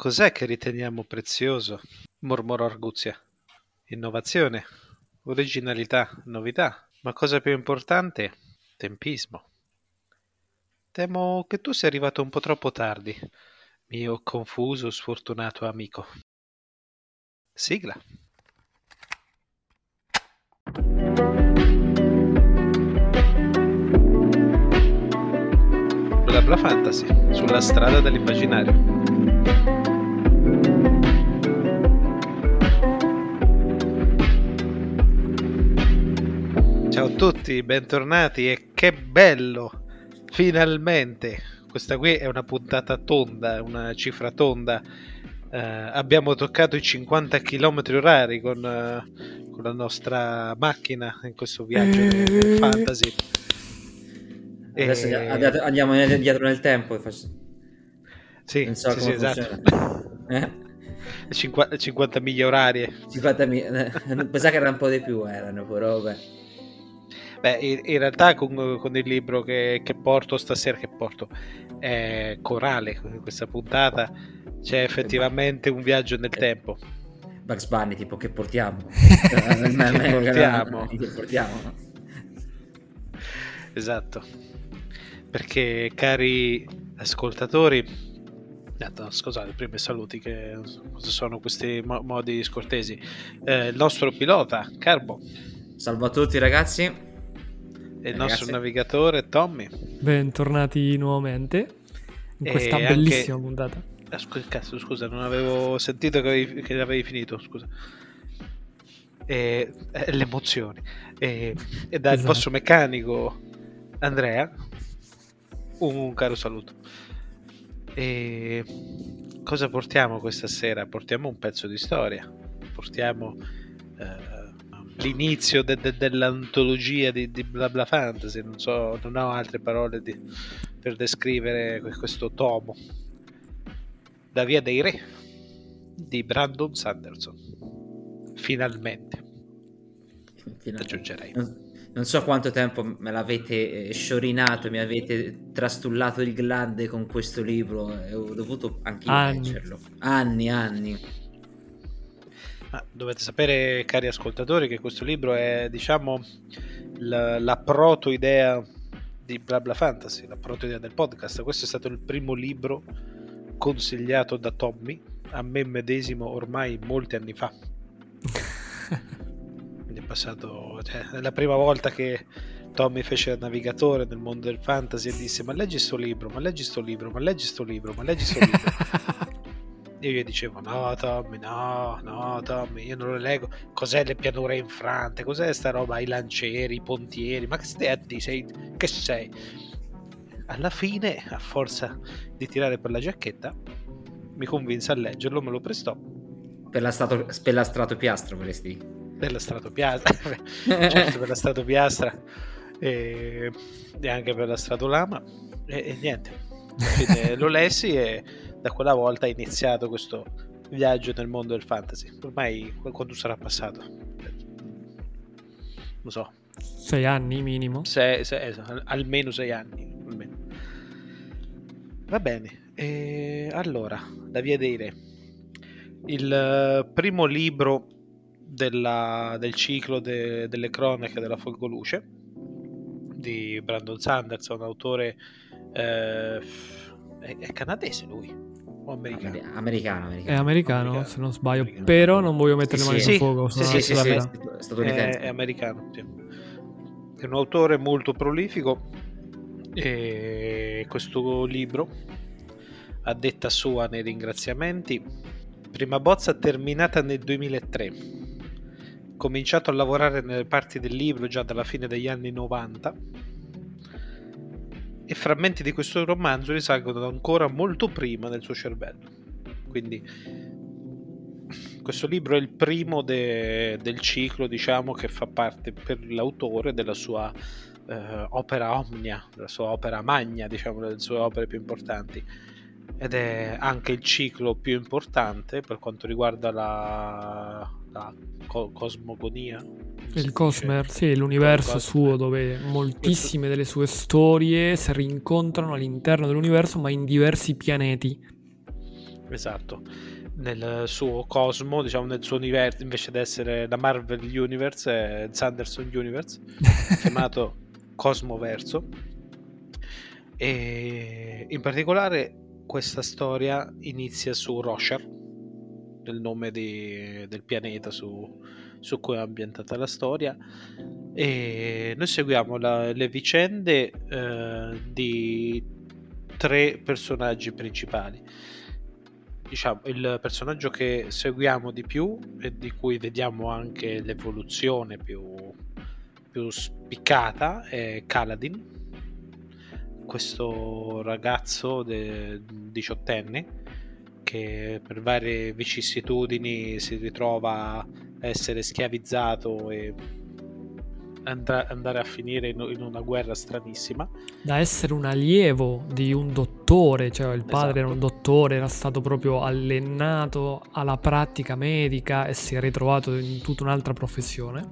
Cos'è che riteniamo prezioso? mormorò Arguzia. Innovazione, originalità, novità, ma cosa più importante, tempismo. Temo che tu sia arrivato un po' troppo tardi, mio confuso, sfortunato amico. Sigla. Blabla Fantasy, sulla strada dell'immaginario. Ciao a tutti, bentornati e che bello! Finalmente! Questa qui è una puntata tonda, una cifra tonda. Eh, abbiamo toccato i 50 km orari con, eh, con, la nostra macchina in questo viaggio del fantasy. Adesso e... andiamo indietro nel tempo. Sì, so sì, sì esatto. Eh? 50, 50 miglia orarie. 50 miglia, pensavo che erano un po' di più, erano però vabbè. Beh, in, realtà con, con, il libro che, che, porto stasera, che porto è corale in questa puntata, c'è effettivamente un viaggio nel tempo. Bugs Bunny, tipo che portiamo? che portiamo. che portiamo. Esatto. Perché cari ascoltatori, No, scusate, prima saluti che cosa sono questi mo- modi scortesi. Eh, il nostro pilota, Carbo. Salve a tutti ragazzi e il nostro Ragazzi. navigatore Tommy. Bentornati nuovamente in questa e bellissima anche... puntata. Ah, scusa, cazzo, scusa, non avevo sentito che avevi, che avevi finito, scusa. E, eh, le emozioni. E, e dal esatto. vostro meccanico Andrea un, un caro saluto. E cosa portiamo questa sera? Portiamo un pezzo di storia. Portiamo... Eh, l'inizio de- de- dell'antologia di, di Bla Bla Fantasy, non so, non ho altre parole di, per descrivere questo tomo. Da Via dei Re di Brandon Sanderson. Finalmente. Finalmente. Aggiungerei. Non, so quanto tempo me l'avete eh, sciorinato, mi avete trastullato il glande con questo libro e ho dovuto anche leggerlo. Anni, anni. Ma dovete sapere, cari ascoltatori, che questo libro è, diciamo, la, la proto-idea di Blabla Fantasy, la proto-idea del podcast. Questo è stato il primo libro consigliato da Tommy a me medesimo ormai molti anni fa. Quindi è passato, cioè, è la prima volta che Tommy fece il navigatore nel mondo del fantasy e disse ma leggi sto libro, ma leggi sto libro, ma leggi sto libro, ma leggi sto libro. Io gli dicevo: No, Tommy, no, no, Tommy, io non lo leggo. Cos'è le pianure infrante? Cos'è sta roba? I lancieri, i pontieri? Ma che stai sei? Che sei? Alla fine, a forza di tirare per la giacchetta, mi convinse a leggerlo, me lo prestò. Per la, stato, per la stratopiastra, vorresti? Per la stratopiastra, certo, per la stratopiastra e, e anche per la stratolama. E, e niente, Quindi, lo lessi e da quella volta è iniziato questo viaggio nel mondo del fantasy. Ormai quando sarà passato? Non so. Sei anni minimo? Sei, sei, almeno sei anni. Almeno. Va bene. E allora, da via dei re. Il eh, primo libro della, del ciclo de, delle cronache della Folgoluce di Brandon Sanderson, autore eh, è, è canadese lui o americano? Americano, americano. È americano, americano, se non sbaglio. Americano. Però non voglio mettere sì, le mani sì, sul fuoco. Sì, sì, sì, sì, statunitense. È, è americano, sì. È un autore molto prolifico e questo libro, a detta sua nei ringraziamenti, prima bozza terminata nel 2003. Cominciato a lavorare nelle parti del libro già dalla fine degli anni 90 e frammenti di questo romanzo risalgono ancora molto prima del suo cervello. Quindi questo libro è il primo de- del ciclo, diciamo, che fa parte per l'autore della sua eh, opera omnia, della sua opera magna, diciamo, delle sue opere più importanti. Ed è anche il ciclo più importante per quanto riguarda la, la co- cosmogonia. Il Cosmer, sì, l'universo suo dove moltissime delle sue storie si rincontrano all'interno dell'universo ma in diversi pianeti. Esatto. Nel suo cosmo, diciamo nel suo universo, invece di essere la Marvel Universe, è Sanderson Universe, chiamato Cosmoverso. E in particolare questa storia inizia su Rosher, il nome di, del pianeta su, su, cui è ambientata la storia, e noi seguiamo la, le vicende eh, di tre personaggi principali. Diciamo, il personaggio che seguiamo di più e di cui vediamo anche l'evoluzione più, più spiccata è Kaladin, questo ragazzo de- diciottenne che per varie vicissitudini si ritrova a essere schiavizzato e andrà, andare a finire in, in, una guerra stranissima. Da essere un allievo di un dottore, cioè il padre esatto. era un esatto. dottore, era stato proprio allenato alla pratica medica e si è ritrovato in tutta un'altra professione.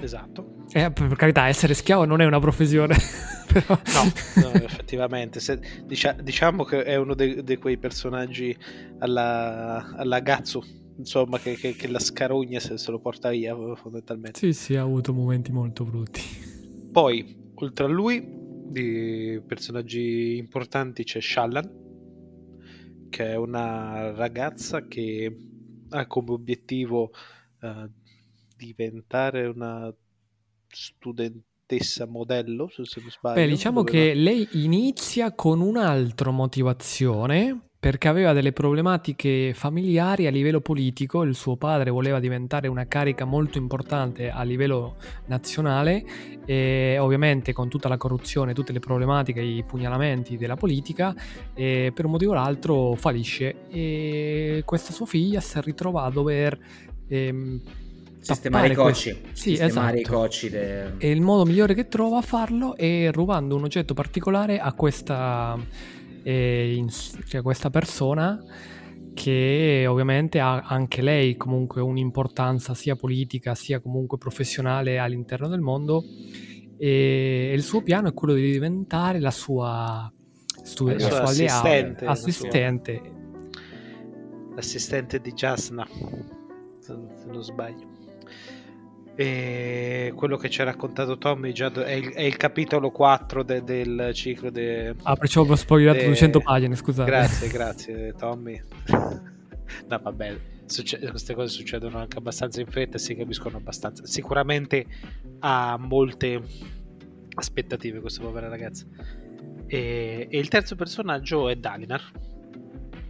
Esatto. Eh, per carità, essere schiavo non è una professione. Però... No, no, effettivamente. Se, dicia, diciamo che è uno di quei personaggi alla, alla Gazzu insomma, che, che, che la scarogna se, se, lo porta via fondamentalmente. Sì, sì, ha avuto momenti molto brutti. Poi, oltre a lui, di personaggi importanti c'è Shallan, che è una ragazza che ha come obiettivo uh, diventare una studentessa modello, se non sbaglio. Beh, diciamo doveva... che lei inizia con un'altra motivazione perché aveva delle problematiche familiari a livello politico, il suo padre voleva diventare una carica molto importante a livello nazionale e ovviamente con tutta la corruzione, tutte le problematiche, i pugnalamenti della politica, per un motivo o l'altro fallisce e questa sua figlia si ritrova a dover... Ehm, sistemare i cocci, sì, sistemare esatto. i cocci de... e il modo migliore che trova a farlo è rubando un oggetto particolare a questa in, cioè questa persona che ovviamente ha anche lei comunque un'importanza sia politica sia comunque professionale all'interno del mondo e il suo piano è quello di diventare la sua, stu- la sua assistente, assistente. l'assistente di Jasna se non sbaglio e quello che ci ha raccontato Tommy già è il, è il capitolo 4 de, del ciclo de, ah perciò ho spoilerato de... 200 pagine scusate. Grazie grazie Tommy. No vabbè succe- queste cose succedono anche abbastanza in fretta e si capiscono abbastanza. Sicuramente ha molte aspettative questa povera ragazza e, e il terzo personaggio è Dalinar.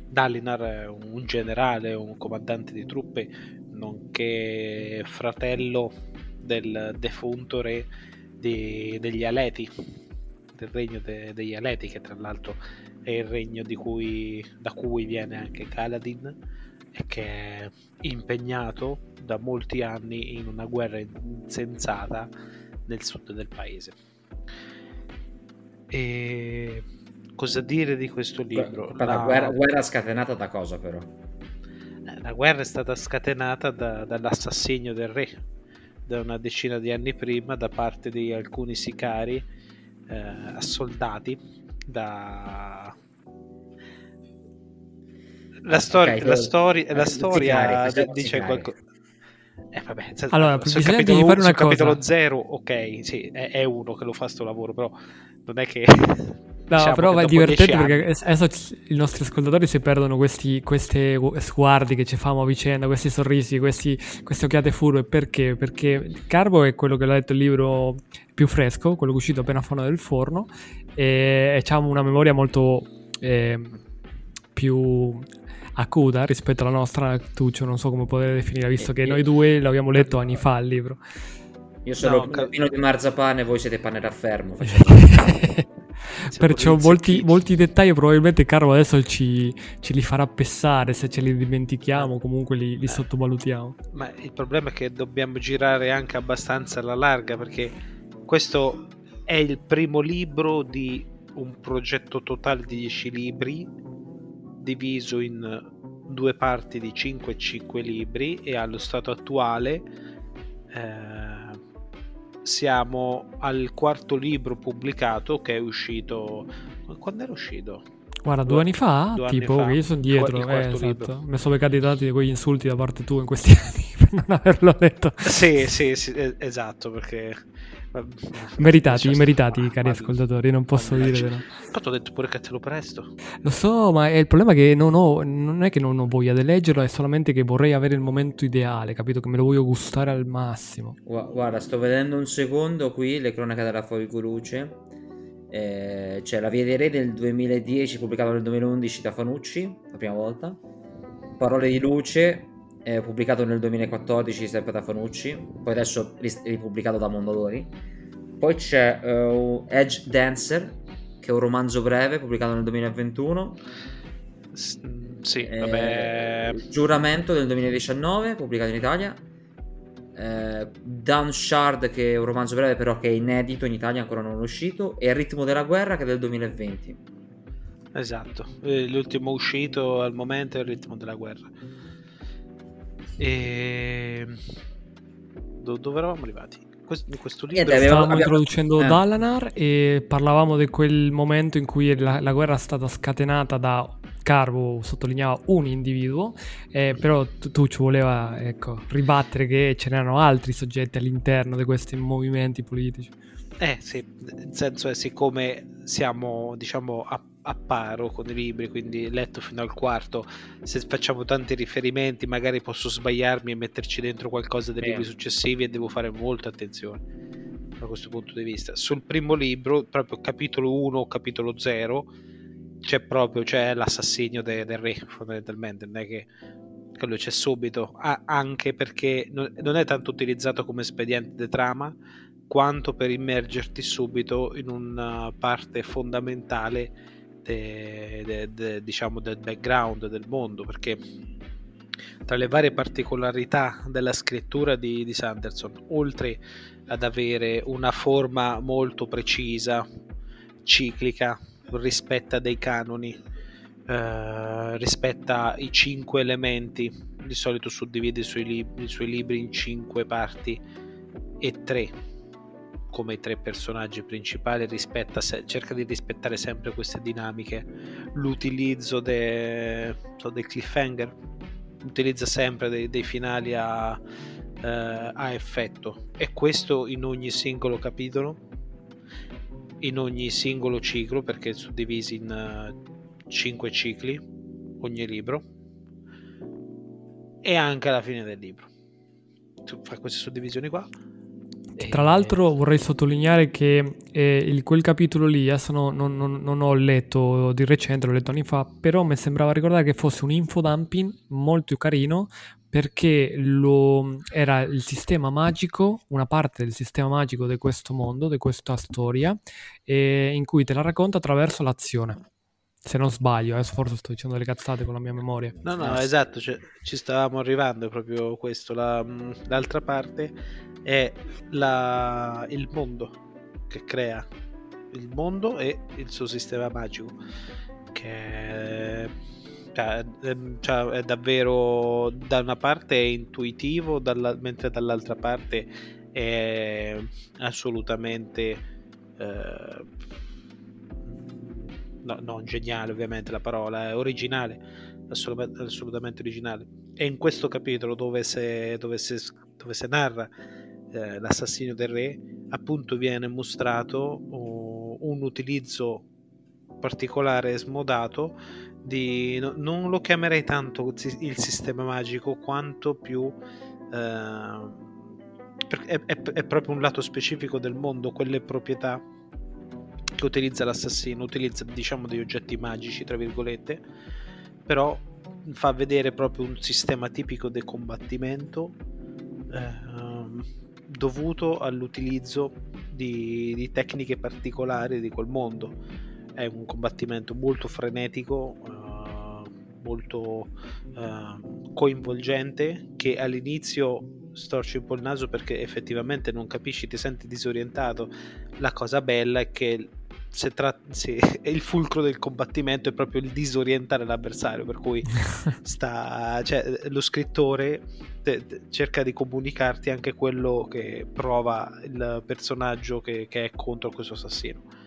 Dalinar è un generale un comandante di truppe nonché fratello del defunto re di, degli Aleti, del regno de, degli Aleti, che tra l'altro è il regno cui, da cui viene anche Kaladin e che è impegnato da molti anni in una guerra insensata nel sud del paese. E cosa dire di questo libro? La... Guerra, guerra scatenata da cosa però? La guerra è stata scatenata da, dall'assassinio del re da una decina di anni prima da parte di alcuni sicari eh, assoldati da la storia, okay, la, storia, la storia zicari, dice qualcosa eh, vabbè, allora, sul capitolo, fare una capitolo 0 ok sì è, è, uno che lo fa sto lavoro però non è che No, diciamo però è divertente perché adesso i nostri ascoltatori si perdono questi queste sguardi che ci fanno a vicenda, questi sorrisi, questi, queste occhiate furbe. Perché? Perché Carbo è quello che l'ha letto il libro più fresco, quello che è uscito appena fuori dal forno, e, e ha una memoria molto eh, più acuta rispetto alla nostra Tuccio, non so come poter definire, visto che noi due l'abbiamo letto anni fa il libro. Io sono no, il di marzapane, voi siete pane raffermo. Perciò molti, molti, dettagli probabilmente Carlo adesso ci, ce li farà pessare se ce li dimentichiamo, comunque li, li sottovalutiamo. Ma il problema è che dobbiamo girare anche abbastanza alla larga perché questo è il primo libro di un progetto totale di 10 libri diviso in due parti di 5 e 5 libri e allo stato attuale eh, siamo al quarto libro pubblicato che è uscito. Quando era uscito? Guarda, due, due anni fa, due tipo, anni fa, io sono dietro, eh, esatto. mi sono capitati quegli insulti da parte tua in questi anni non averlo detto. Sì, sì, sì esatto, perché Meritati, cioè, meritati, cari ma, ascoltatori, non posso dire però. Poi ho detto pure che te lo presto. Lo so, ma è il problema che non ho, non è che non ho voglia di leggerlo, è solamente che vorrei avere il momento ideale, capito? Che me lo voglio gustare al massimo. Guarda, sto vedendo un secondo qui, le cronache della Folgoluce. Eh, c'è La Via dei Re del 2010, pubblicato nel 2011 da Fanucci, la prima volta. Parole di luce, eh, pubblicato nel 2014 sempre da Fanucci, poi adesso ripubblicato da Mondadori. Poi c'è uh, Edge Dancer, che è un romanzo breve pubblicato nel 2021. S- sì, eh, vabbè. Giuramento del 2019, pubblicato in Italia. Eh, Down Shard, che è un romanzo breve però che è inedito in Italia, ancora non è uscito. E Il ritmo della guerra, che è del 2020. Esatto, eh, l'ultimo uscito al momento è Il ritmo della guerra. E... dove eravamo arrivati? in questo libro stavamo abbiamo... introducendo eh. Dalanar e parlavamo di quel momento in cui la, la, guerra è stata scatenata da Carvo sottolineava un individuo eh, però Tuccio voleva ecco, ribattere che ce n'erano altri soggetti all'interno di questi movimenti politici eh sì, nel senso è siccome siamo diciamo a a paro con i libri, quindi letto fino al quarto. Se facciamo tanti riferimenti, magari posso sbagliarmi e metterci dentro qualcosa dei libri successivi e devo fare molta attenzione da questo punto di vista. Sul primo libro, proprio capitolo 1, capitolo 0, c'è proprio c'è l'assassinio de, del re, fondamentalmente, non è che quello c'è subito, ah, anche perché non, non è tanto utilizzato come espediente di trama, quanto per immergerti subito in una parte fondamentale de, de, de, diciamo del background del mondo perché tra le varie particolarità della scrittura di, di Sanderson oltre ad avere una forma molto precisa ciclica rispetta dei canoni eh, rispetta i cinque elementi di solito suddivide i suoi, libri, i suoi libri in cinque parti e tre come i tre personaggi principali rispetta, cerca di rispettare sempre queste dinamiche. L'utilizzo de, so, dei cliffhanger utilizza sempre dei, dei finali a, eh, a, effetto. E questo in ogni singolo capitolo in ogni singolo ciclo perché è suddivisi in uh, cinque cicli ogni libro e anche alla fine del libro. Fa queste suddivisioni qua tra l'altro vorrei sottolineare che eh, il, quel capitolo lì, adesso no, non, non, non, ho letto di recente, l'ho letto anni fa, però mi sembrava ricordare che fosse un infodumping molto carino perché lo, era il sistema magico, una parte del sistema magico di questo mondo, di questa storia, eh, in cui te la racconta attraverso l'azione. Se non sbaglio, adesso forse sto dicendo delle cazzate con la mia memoria. No, no, esatto, cioè, ci stavamo arrivando proprio questo. La, l'altra parte è la, il mondo che crea il mondo e il suo sistema magico che è, cioè, è, cioè, è davvero da una parte è intuitivo dalla, mentre dall'altra parte è assolutamente eh, no, non geniale ovviamente la parola è originale assolutamente, assolutamente originale. E in questo capitolo dove si, dove si, dove si narra eh, l'assassino del re, appunto viene mostrato oh, un utilizzo particolare smodato di, no, non lo chiamerei tanto il sistema magico quanto più eh, è, è, è, proprio un lato specifico del mondo quelle proprietà che utilizza l'assassino utilizza diciamo degli oggetti magici tra virgolette però fa vedere proprio un sistema tipico di combattimento eh, dovuto all'utilizzo di, di, tecniche particolari di quel mondo. È un combattimento molto frenetico, uh, molto uh, coinvolgente, che all'inizio storci un po' il naso perché effettivamente non capisci, ti senti disorientato. La cosa bella è che se tra- se il fulcro del combattimento è proprio il disorientare l'avversario, per cui sta, cioè, lo scrittore te, te, cerca di comunicarti anche quello che prova il personaggio che, che è contro questo assassino.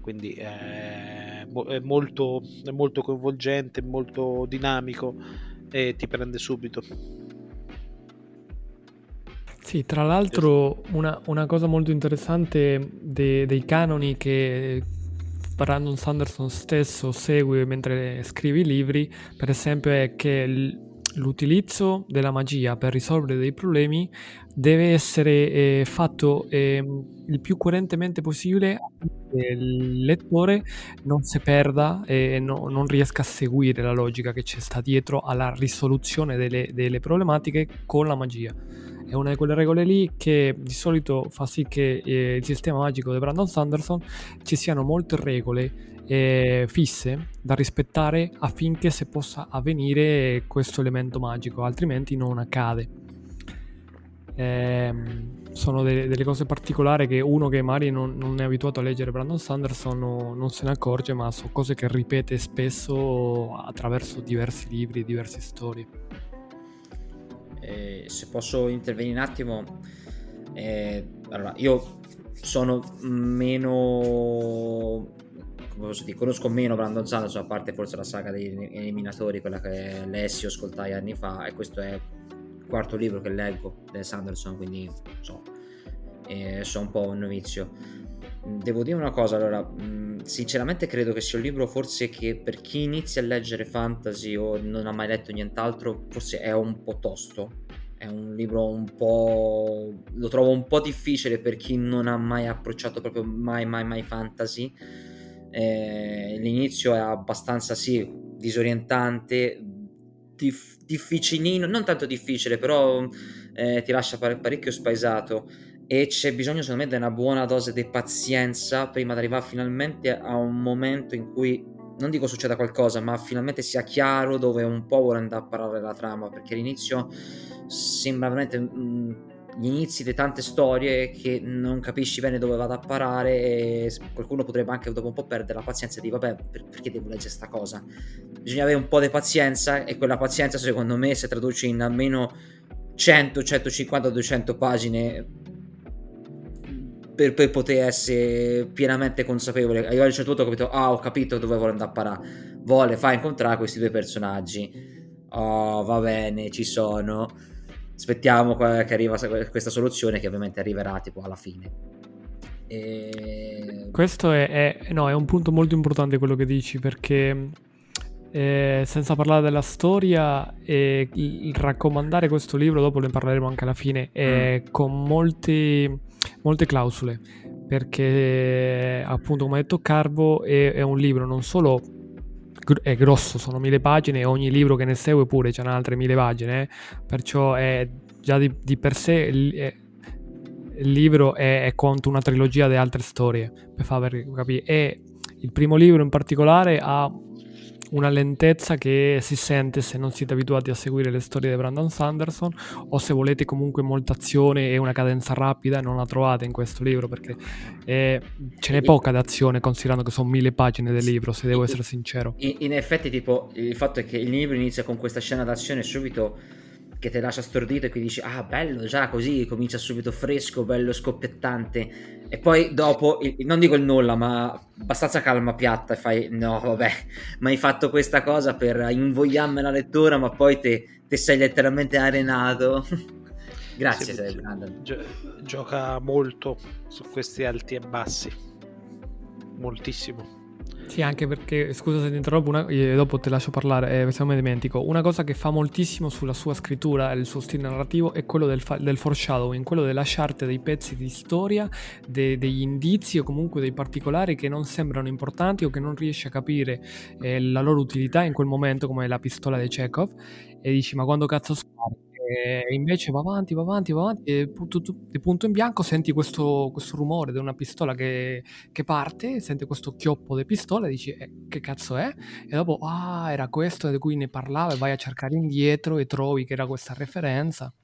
Quindi eh, è molto, è molto coinvolgente, molto dinamico e ti prende subito. Sì, tra l'altro una, una cosa molto interessante de, dei canoni che Brandon Sanderson stesso segue mentre scrive i libri, per esempio, è che l'utilizzo della magia per risolvere dei problemi deve essere eh, fatto eh, il più coerentemente possibile affinché il lettore non si perda e no, non riesca a seguire la logica che c'è sta dietro alla risoluzione delle, delle problematiche con la magia. È una di quelle regole lì che di solito fa sì che eh, il sistema magico di Brandon Sanderson ci siano molte regole eh, fisse da rispettare affinché si possa avvenire questo elemento magico, altrimenti non accade. Eh, sono de- delle cose particolari che uno che magari non, non, è abituato a leggere Brandon Sanderson no, non se ne accorge, ma sono cose che ripete spesso attraverso diversi libri, diverse storie. Eh, se posso intervenire un attimo, eh, allora io sono meno posso dire, conosco meno Brandon Sanderson, a parte forse la saga degli eliminatori, quella che lessi o ascoltai anni fa, e questo è il quarto libro che leggo di Sanderson, quindi so, eh, sono un po' un novizio. Devo dire una cosa, allora, sinceramente credo che sia un libro forse che per chi inizia a leggere fantasy o non ha mai letto nient'altro, forse è un po' tosto. È un libro un po'... lo trovo un po' difficile per chi non ha mai approcciato proprio mai mai mai fantasy eh, l'inizio è abbastanza sì, disorientante, dif- difficilino, non tanto difficile, però eh, ti lascia pare- parecchio spaesato e c'è bisogno secondo me di una buona dose di pazienza prima di arrivare finalmente a un momento in cui non dico succeda qualcosa, ma finalmente sia chiaro dove un po' vuole andare a parare la trama, perché all'inizio sembra veramente mh, mm, gli inizi di tante storie che non capisci bene dove vada a parare e qualcuno potrebbe anche dopo un po' perdere la pazienza di vabbè per, perché devo leggere sta cosa? Bisogna avere un po' di pazienza e quella pazienza secondo me si traduce in almeno 100, 150, 200 pagine per, per, poter essere pienamente consapevole. Io a un certo punto ho capito, ah, ho capito dove vuole andare a parare. Vuole far incontrare questi due personaggi. Oh, va bene, ci sono aspettiamo che arriva questa soluzione che ovviamente arriverà tipo alla fine. E... Questo è, è, no, è, un punto molto importante quello che dici perché eh, senza parlare della storia eh, il raccomandare questo libro, dopo ne parleremo anche alla fine, è mm. con molti, molte clausole perché appunto come ha detto Carvo è, è un libro non solo è grosso, sono mille pagine e ogni libro che ne segue pure c'è altre mille pagine, eh? perciò è già di, di per sé è, il libro è, è conto una trilogia di altre storie, per far capire. E il primo libro in particolare ha una lentezza che si sente se non siete abituati a seguire le storie di Brandon Sanderson o se volete comunque molta azione e una cadenza rapida non la trovate in questo libro perché eh, ce n'è poca d'azione considerando che sono mille pagine del libro se devo essere sincero. in, in effetti tipo il fatto è che il libro inizia con questa scena d'azione subito che ti lascia stordito e quindi dici ah bello già così comincia subito fresco bello scoppiettante. E poi dopo non dico il nulla ma abbastanza calma piatta e fai no vabbè ma hai fatto questa cosa per invogliarmi la lettura ma poi ti sei letteralmente arenato. Grazie sì, Gi- gioca molto su questi alti e bassi. Moltissimo sì, anche perché, scusa se ti interrompo, una, dopo te lascio parlare, eh, se non mi dimentico. Una cosa che fa moltissimo sulla sua scrittura e il suo stile narrativo è quello del, fa- del foreshadowing, quello di lasciarti dei pezzi di storia, de- degli indizi o comunque dei particolari che non sembrano importanti o che non riesci a capire eh, la loro utilità in quel momento, come la pistola di Chekhov, e dici ma quando cazzo spari? E invece va avanti, va avanti, va avanti e punto, di punto in bianco senti questo, questo rumore di una pistola che, che, parte, senti questo chioppo di pistola e dici eh, che cazzo è? E dopo, ah, era questo di cui ne parlava e vai a cercare indietro e trovi che era questa referenza.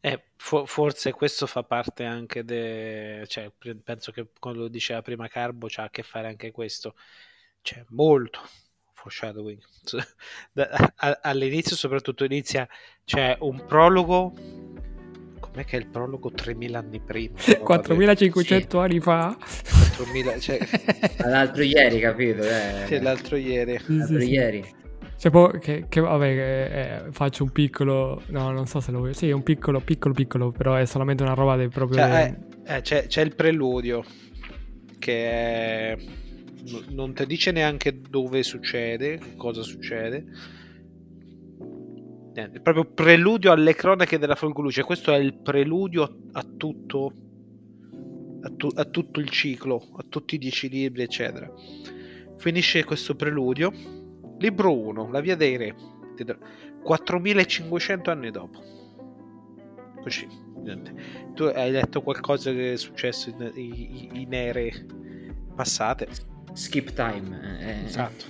Eh, for- forse questo fa parte anche de... cioè, penso che come lo diceva prima Carbo c'ha a che fare anche questo. C'è molto, foreshadowing. All'inizio, soprattutto, inizia c'è un prologo, come Non è che è il prologo 3000 anni prima. 4500 sì. anni fa. 4000, cioè... L'altro ieri, capito? Eh. Sì, l'altro ieri. L'altro sì, ieri. Cioè, poi, che, che, vabbè, eh, faccio un piccolo. No, non so se lo vuoi. Sì, un piccolo, piccolo, piccolo, però è solamente una roba del proprio. Cioè, eh, eh, c'è, c'è, il preludio che è, non ti dice neanche dove succede, cosa succede. Niente, proprio preludio alle cronache della Folgoluce. Questo è il preludio a, tutto. A, tu, a tutto il ciclo, a tutti i dieci libri, eccetera. Finisce questo preludio Libro 1, La via dei re, 4500 anni dopo. Così, niente. Tu hai letto qualcosa che è successo in, in, in ere passate? Skip time. Eh, eh. esatto.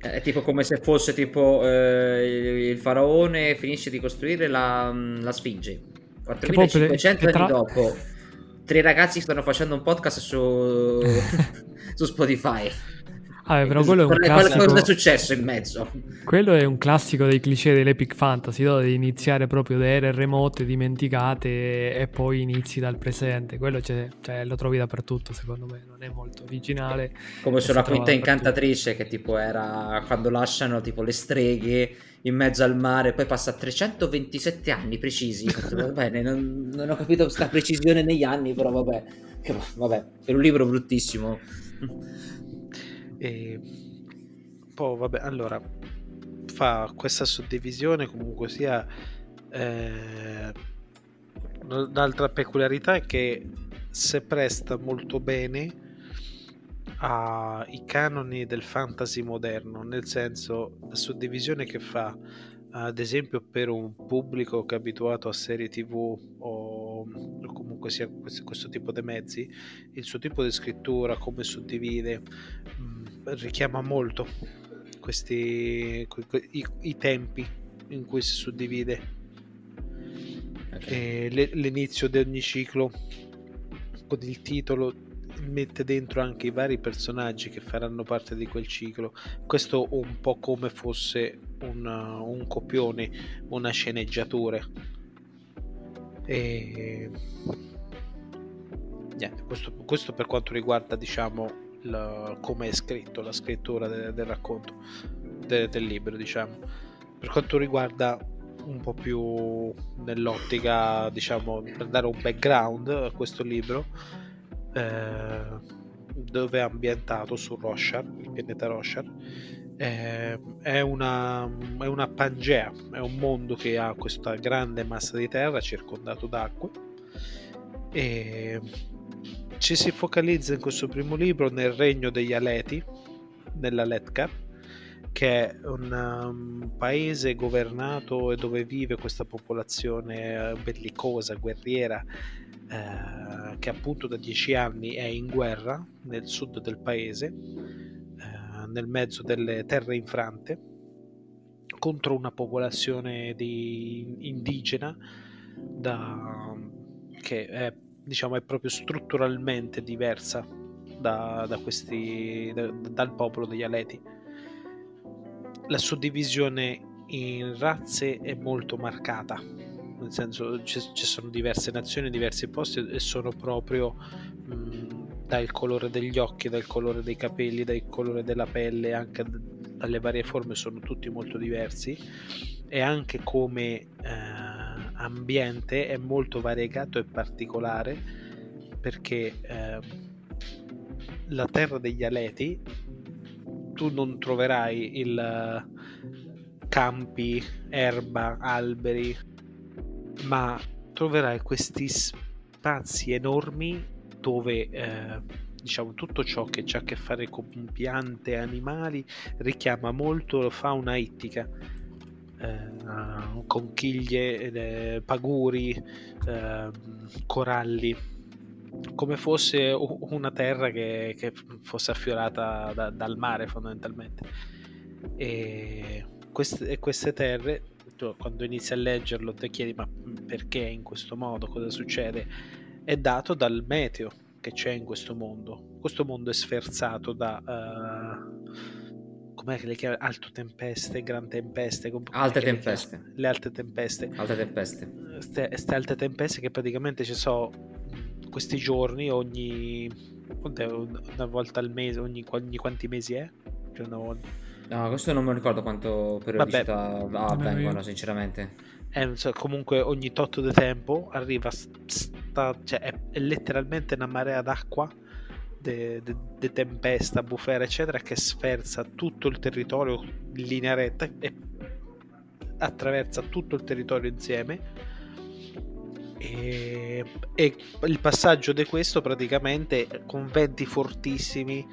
È tipo come se fosse tipo eh, il faraone finisce di costruire la, la Sfinge. 4500 anni tra... dopo, tre ragazzi stanno facendo un podcast su, su Spotify. Vabbè, però quello è un classico... Cosa è successo in mezzo? Quello è un classico dei cliché dell'epic fantasy, di iniziare proprio da ere remote, dimenticate e poi inizi dal presente. Quello cioè, lo trovi dappertutto, secondo me, non è molto originale. Come sulla quinta incantatrice che tipo era quando lasciano tipo le streghe in mezzo al mare, poi passa 327 anni precisi. Va bene, non, non, ho capito questa precisione negli anni, però vabbè. Vabbè, è un libro bruttissimo. E poi, vabbè, allora fa questa suddivisione comunque sia. Eh, un'altra peculiarità è che si presta molto bene ai canoni del fantasy moderno, nel senso la suddivisione che fa ad esempio per un pubblico che è abituato a serie tv o, o comunque sia questo, questo, tipo di mezzi, il suo tipo di scrittura, come suddivide, mh, mm, richiama molto questi i, i, tempi in cui si suddivide. Okay. l'inizio di ogni ciclo con il titolo mette dentro anche i vari personaggi che faranno parte di quel ciclo. Questo un po' come fosse un, un copione, una sceneggiatura. E niente, questo, questo per quanto riguarda diciamo come è scritto, la scrittura de, del racconto, de, del libro, diciamo. Per quanto riguarda un po' più nell'ottica, diciamo, per dare un background a questo libro, eh, dove è ambientato su Roshar, il pianeta Roshar, eh, è, una, è una Pangea, è un mondo che ha questa grande massa di terra circondato d'acqua e ci si focalizza in questo primo libro nel regno degli Aleti, nella Letkar, che è un um, paese governato e dove vive questa popolazione eh, bellicosa, guerriera, eh, che appunto da dieci anni è in guerra nel sud del paese, eh, nel mezzo delle terre infrante, contro una popolazione di indigena da, che è diciamo, è proprio strutturalmente diversa da, da questi, da, dal popolo degli Aleti. La suddivisione in razze è molto marcata, nel senso ci, sono diverse nazioni, diversi posti e sono proprio mh, dal colore degli occhi, dal colore dei capelli, dal colore della pelle, anche dalle varie forme sono tutti molto diversi e anche come eh, ambiente è molto variegato e particolare perché eh, la terra degli Aleti tu non troverai il campi, erba, alberi, ma troverai questi spazi enormi dove eh, diciamo tutto ciò che ha a che fare con piante animali richiama molto la fauna ittica eh, conchiglie, eh, paguri, eh, coralli, come fosse una terra che, che fosse affiorata da, dal mare fondamentalmente. E queste, queste terre, tu, quando inizi a leggerlo, ti chiedi ma perché in questo modo, cosa succede? È dato dal meteo che c'è in questo mondo. Questo mondo è sferzato da... Uh, com'è che le chiama? Alto tempeste, gran tempeste. Alte tempeste. Le, le alte tempeste. Alte tempeste. Queste alte tempeste che praticamente ci sono questi giorni ogni una volta al mese, ogni, ogni quanti mesi è? Cioè una volta. No, questo non mi ricordo quanto periodicità avvengono, sinceramente. È, cioè, comunque ogni tot di tempo arriva, sta, cioè è, è letteralmente una marea d'acqua di tempesta, bufera, eccetera, che sferza tutto il territorio in linea retta e attraversa tutto il territorio insieme. E, e il passaggio di questo praticamente con venti fortissimi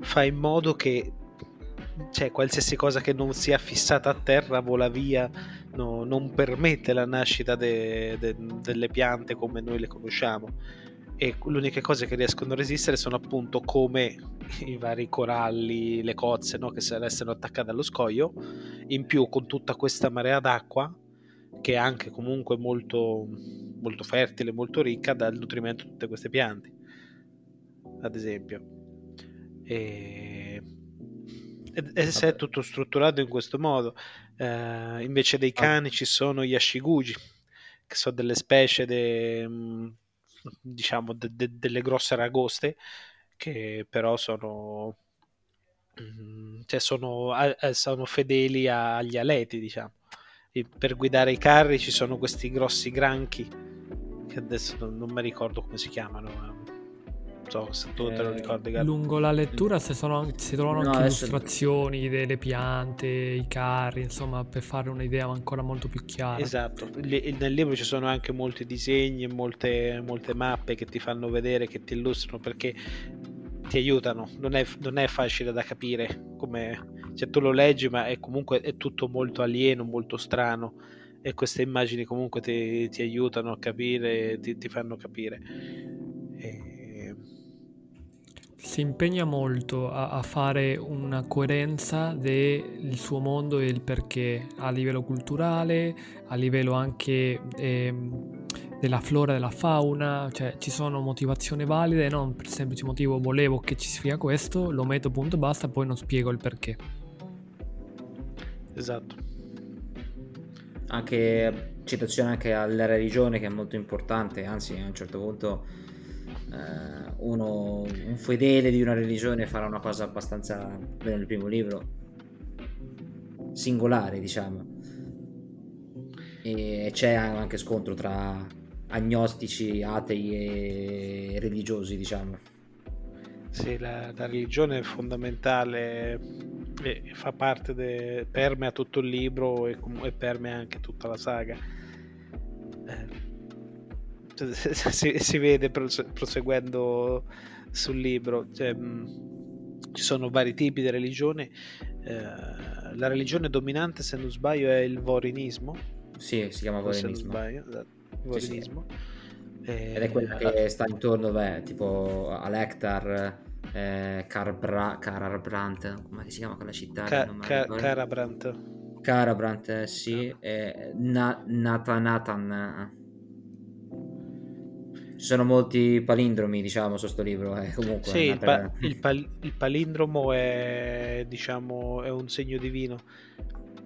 fa in modo che cioè, qualsiasi cosa che non sia fissata a terra vola via, no, non permette la nascita de, de, delle piante come noi le conosciamo e le uniche cose che riescono a resistere sono appunto come i vari coralli, le cozze no? che restano attaccate allo scoglio, in più con tutta questa marea d'acqua che è anche comunque molto, molto fertile, molto ricca dal nutrimento di tutte queste piante, ad esempio. E, e, se è tutto strutturato in questo modo, eh, invece dei cani ci sono gli ashiguji, che sono delle specie de, diciamo, de, de, delle grosse ragoste che però sono, mm, cioè sono, sono fedeli agli aleti, diciamo. E per guidare i carri ci sono questi grossi granchi che adesso non, non mi ricordo come si chiamano so se tu te lo eh, ricordi. Eh, lungo la lettura si, sono, si trovano no, anche illustrazioni delle piante, i carri, insomma, per fare un'idea ancora molto più chiara. Esatto, nel libro ci sono anche molti disegni e molte, molte mappe che ti fanno vedere, che ti illustrano perché ti aiutano, non è, non è facile da capire come... Cioè, tu lo leggi ma è comunque è tutto molto alieno, molto strano e queste immagini comunque ti, ti aiutano a capire, ti, ti fanno capire. Si impegna molto a, a, fare una coerenza del suo mondo e il perché a livello culturale, a livello anche eh, della flora della fauna, cioè ci sono motivazioni valide, non per il semplice motivo volevo che ci sia questo, lo metto punto e basta, poi non spiego il perché. Esatto. Anche citazione anche alla religione che è molto importante, anzi a un certo punto uno, un fedele di una religione farà una cosa abbastanza, nel primo libro, singolare, diciamo. E c'è anche scontro tra agnostici, atei e religiosi, diciamo. Sì, la, la religione è fondamentale e fa parte, de, permea tutto il libro e, e permea anche tutta la saga. Eh, si, si vede proseguendo sul libro. Cioè, ci sono vari tipi di religione. Eh, la religione dominante, se non sbaglio, è il vorinismo. Sì, si chiama vorinismo. Se non sbaglio, vorinismo. Sì, sì. Eh, Ed è quella che sta intorno, beh, tipo Alectar, eh, Carbra, Carabrandt, come si chiama quella città? Ca- Ca- Carabrant. Carabrant, eh, sì, e Na- Nathan ci sono molti palindromi, diciamo, su questo libro. Eh, comunque, sì, il, pa- il, pal- il, palindromo è, diciamo, è un segno divino.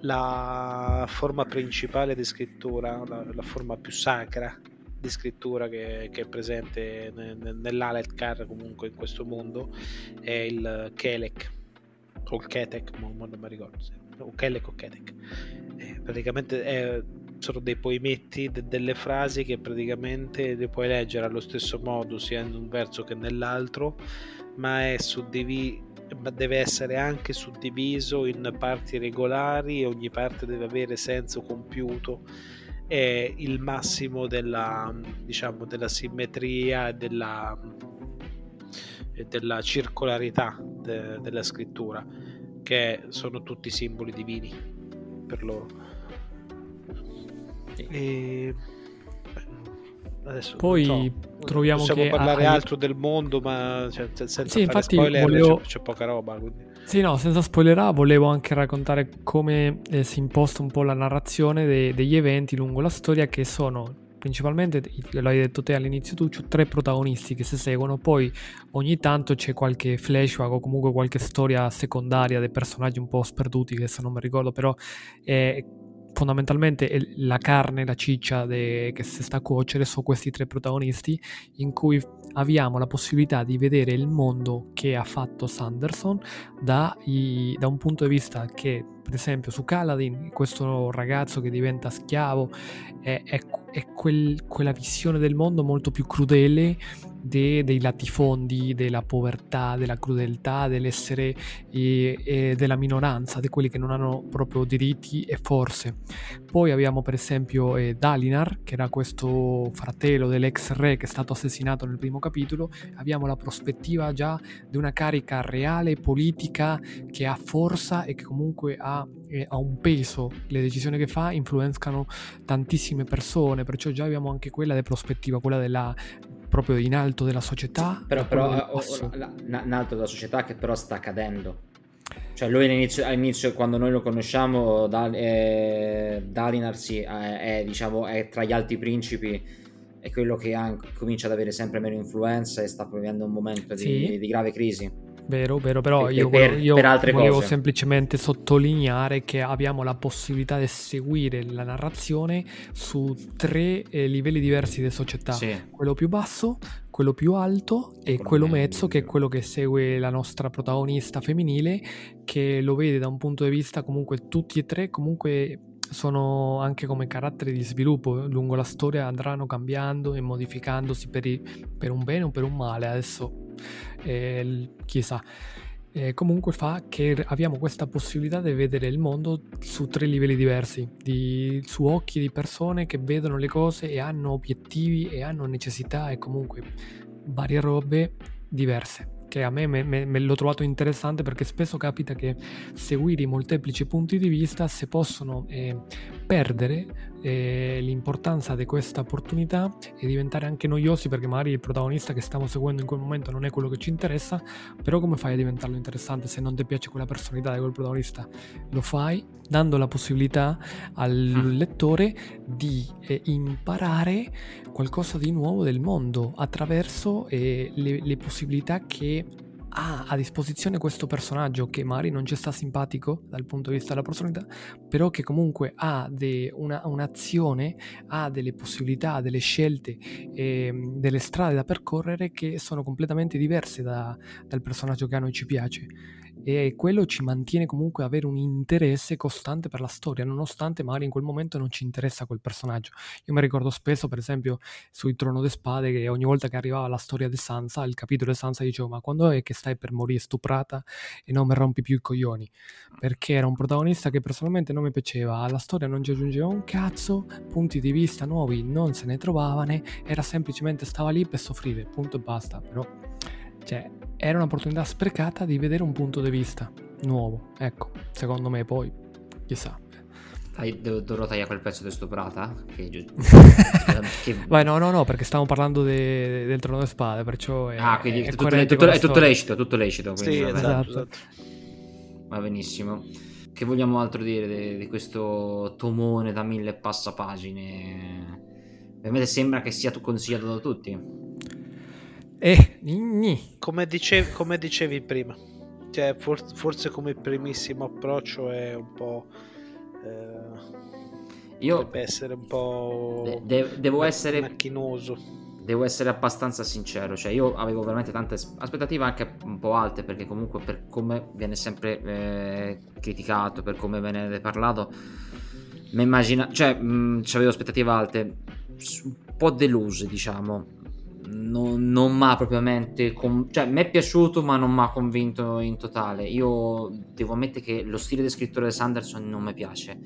La forma principale di scrittura, la, la forma più sacra di scrittura che, che è presente nell'Aletkar comunque in questo mondo è il Kelek o il Ketek, non mi ricordo se o Kelek o Ketek. Eh, praticamente è sono dei poemetti, de- delle frasi che praticamente le puoi leggere allo stesso modo sia in un verso che nell'altro, ma è suddiviso deve essere anche suddiviso in parti regolari e ogni parte deve avere senso compiuto. È il massimo della diciamo della simmetria e della, della circolarità de, della scrittura che sono tutti simboli divini per loro e... Adesso, Poi so, troviamo possiamo che parlare a... altro del mondo, ma cioè, senza sì, infatti spoiler volevo... c'è, c'è, poca roba. Quindi. Sì, no, senza spoilerare, volevo anche raccontare come eh, si imposta un po' la narrazione de- degli eventi lungo la storia, che sono principalmente, lo hai detto te all'inizio tu, c'ho tre protagonisti che si seguono, poi ogni tanto c'è qualche flashback o comunque qualche storia secondaria dei personaggi un po' sperduti, che se non mi ricordo, però è fondamentalmente la carne, la ciccia de, che si sta a cuocere su questi tre protagonisti in cui abbiamo la possibilità di vedere il mondo che ha fatto Sanderson da, i, da un punto di vista che per esempio su Caladin questo ragazzo che diventa schiavo è, è, è quel, quella visione del mondo molto più crudele de, dei latifondi, della povertà, della crudeltà, dell'essere e, e della minoranza, di quelli che non hanno proprio diritti e forze. Poi abbiamo per esempio eh, Dalinar, che era questo fratello dell'ex re che è stato assassinato nel primo capitolo. Abbiamo la prospettiva già di una carica reale, politica, che ha forza e che comunque ha, eh, ha un peso. Le decisioni che fa influenzano tantissime persone, perciò già abbiamo anche quella di prospettiva, quella della proprio in alto della società. Però, però in alto della società che però sta cadendo. Cioè lui all'inizio, all'inizio quando noi lo conosciamo, Dal, eh, Dalinar sì, è, è, diciamo, è tra gli alti principi, è quello che ha, comincia ad avere sempre meno influenza e sta vivendo un momento di, sì. di grave crisi. Vero, vero, però io, per, io per volevo cose. semplicemente sottolineare che abbiamo la possibilità di seguire la narrazione su tre eh, livelli diversi di società. Sì. Quello più basso, quello più alto e quello mezzo, che è quello che segue la nostra protagonista femminile, che lo vede da un punto di vista comunque tutti e tre comunque sono anche come caratteri di sviluppo lungo la storia andranno cambiando e modificandosi per, i, per un bene o per un male adesso eh, chissà eh, comunque fa che abbiamo questa possibilità di vedere il mondo su tre livelli diversi di, su occhi di persone che vedono le cose e hanno obiettivi e hanno necessità e comunque varie robe diverse che a me, me, me, l'ho trovato interessante perché spesso capita che seguire i molteplici punti di vista si possono eh, perdere eh, l'importanza di questa opportunità e diventare anche noiosi perché magari il protagonista che stiamo seguendo in quel momento non è quello che ci interessa, però come fai a diventarlo interessante se non ti piace quella personalità di quel protagonista? Lo fai dando la possibilità al mm. lettore di eh, imparare qualcosa di nuovo del mondo attraverso eh, le, le possibilità che ha a disposizione questo personaggio che magari non ci sta simpatico dal punto di vista della personalità, però che comunque ha de, una, un'azione, ha delle possibilità, delle scelte, eh, delle strade da percorrere che sono completamente diverse da, dal personaggio che a noi ci piace e quello ci mantiene comunque avere un interesse costante per la storia, nonostante magari in quel momento non ci interessa quel personaggio. Io mi ricordo spesso, per esempio, sui Trono de Spade, che ogni volta che arrivava la storia di Sansa, il capitolo di Sansa, dicevo, ma quando è che stai per morire stuprata e non mi rompi più i coglioni? Perché era un protagonista che personalmente non mi piaceva, alla storia non ci aggiungeva un cazzo, punti di vista nuovi non se ne trovavano, era semplicemente stava lì per soffrire, punto e basta, però cioè, era un'opportunità sprecata di vedere un punto di vista nuovo. Ecco, secondo me poi, chissà. Dai, dovrò tagliare quel pezzo di stuprata? Che, che... Vai, no, no, no, perché stiamo parlando de, del trono delle spade, perciò è, Ah, quindi è, tutto, è, tutto, è tutto, lecito, tutto lecito. Quindi, sì, esatto, esatto. Va benissimo. Che vogliamo altro dire di questo tomone da mille passapagine? Me sembra che sia consigliato da tutti. Eh, come, dicevi, come dicevi prima, cioè, for- forse come primissimo approccio è un po'... Eh, Io deve essere un po'... De- devo essere... Macchinoso. Devo essere abbastanza sincero, cioè io avevo veramente tante aspettative anche un po' alte perché comunque per come viene sempre eh, criticato, per come viene parlato, mi immagina, cioè mh, avevo aspettative alte, un po' deluse diciamo, non, non mi ha propriamente. Con... cioè, mi è piaciuto, ma non mi ha convinto in totale. Io devo ammettere che lo stile di scrittore di Sanderson non mi piace.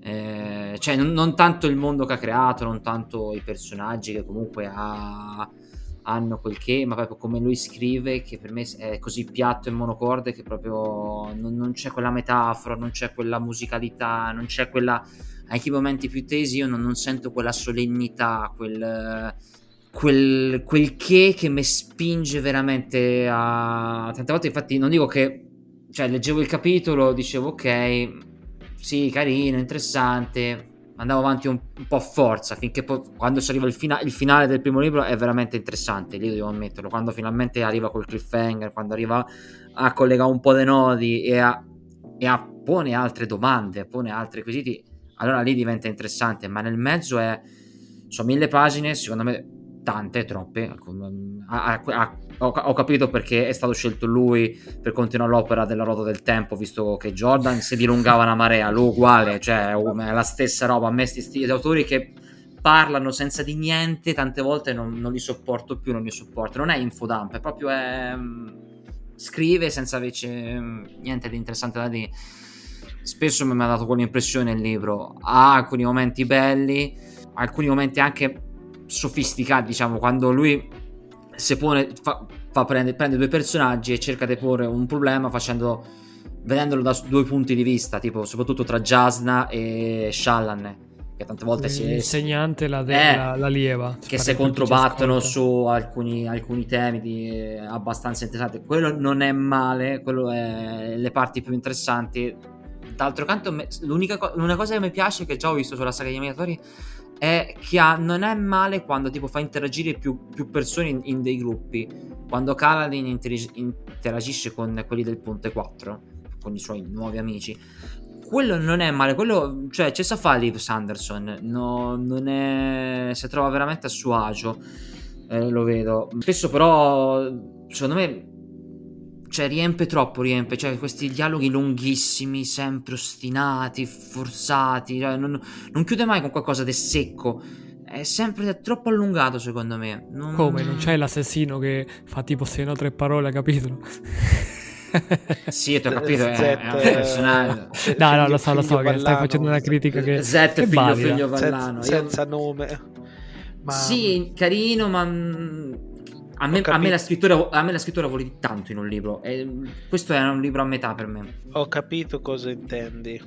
Eh, cioè, non, non, tanto il mondo che ha creato, non tanto i personaggi che comunque ha, hanno quel che, ma proprio come lui scrive, che per me è così piatto e monocorde che proprio non, non c'è quella metafora, non c'è quella musicalità, non c'è quella. Anche i momenti più tesi, io non, non sento quella solennità, quel quel, quel che che mi spinge veramente a... Tante volte infatti non dico che... Cioè leggevo il capitolo, dicevo ok, sì, carino, interessante, andavo avanti un, un po' a forza finché poi, quando si arriva il, fina- il, finale del primo libro è veramente interessante, lì devo ammetterlo, quando finalmente arriva col cliffhanger, quando arriva a collegare un po' dei nodi e a, e a pone altre domande, pone altri quesiti, allora lì diventa interessante, ma nel mezzo è sono mille pagine, secondo me tante, troppe. Ha, ha, ho, ho, capito perché è stato scelto lui per continuare l'opera della ruota del tempo, visto che Jordan si dilungava una marea, lui uguale, cioè è la stessa roba. A me questi autori che parlano senza di niente, tante volte non, non, li sopporto più, non li sopporto. Non è infodump, è proprio è, mm, scrive senza invece mm, niente di interessante da dire. Spesso mi ha dato quell'impressione il libro. Ha alcuni momenti belli, alcuni momenti anche sofisticati, diciamo, quando lui si pone, fa, fa prende, prende, due personaggi e cerca di porre un problema facendo, vedendolo da due punti di vista, tipo soprattutto tra Jasna e Shallan che tante volte si l'insegnante la, de- eh, la, la lieva. che si controbattono su alcuni, alcuni temi di, eh, abbastanza interessanti. Quello non è male quello è le parti più interessanti. D'altro canto l'unica, l'unica cosa che mi piace che già ho visto sulla saga di Minatori è che ha, non è male quando tipo fa interagire più, più persone in, in, dei gruppi. Quando Kaladin interag- interagisce con quelli del Ponte 4, con i suoi nuovi amici, quello non è male. Quello, cioè, c'è sa fa Liv Sanderson, no, non è, si trova veramente a suo agio. Eh, lo vedo. Spesso, però, secondo me cioè riempie troppo, riempie, cioè questi dialoghi lunghissimi, sempre ostinati, forzati, cioè, non, non, chiude mai con qualcosa di secco. È sempre troppo allungato, secondo me. Non... Come? Non c'è l'assassino che fa tipo 6 o 3 parole a capitolo? sì, ti ho capito, è, è un personaggio. No, no, lo so, lo so, che stai facendo una critica che... Z è figlio, figlio Vallano. Senza, senza nome. Ma... Sì, carino, ma a me, a, me scrittura, a me, la scrittura, vuole tanto in un libro. E questo è un libro a metà per me. Ho capito cosa intendi.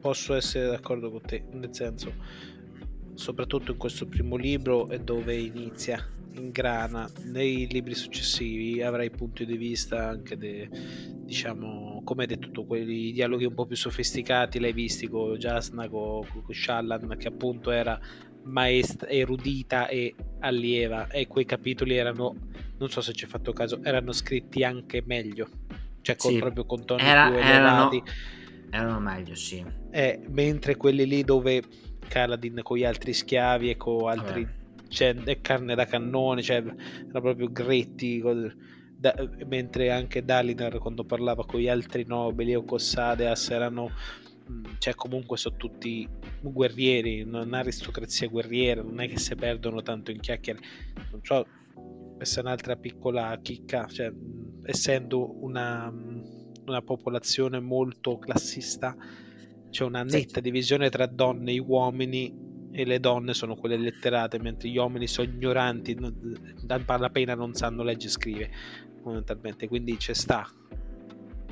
Posso essere d'accordo con te. Nel senso, soprattutto in questo primo libro è dove inizia in grana nei libri successivi avrai punti di vista anche de, diciamo come hai detto tu quei dialoghi un po' più sofisticati l'hai visti con Jasna con, con Shallan che appunto era maestra, erudita e allieva e quei capitoli erano, non so se ci hai fatto caso, erano scritti anche meglio, cioè con, sì, proprio con toni era, più elevati. Erano, erano meglio, sì. Eh, mentre quelli lì dove Kaladin con gli altri schiavi e con altri... Cioè, è carne da cannone, cioè, erano proprio gretti. Da, mentre anche Dalinar quando parlava con gli altri nobili o con Sadeas erano cioè comunque sono tutti guerrieri, un'aristocrazia guerriera, non è che si perdono tanto in chiacchiere. Non so, questa è un'altra piccola chicca, cioè, essendo una, una popolazione molto classista, c'è una netta divisione tra donne e uomini e le donne sono quelle letterate, mentre gli uomini sono ignoranti, non, pena non sanno leggere e scrivere, fondamentalmente, quindi c'è sta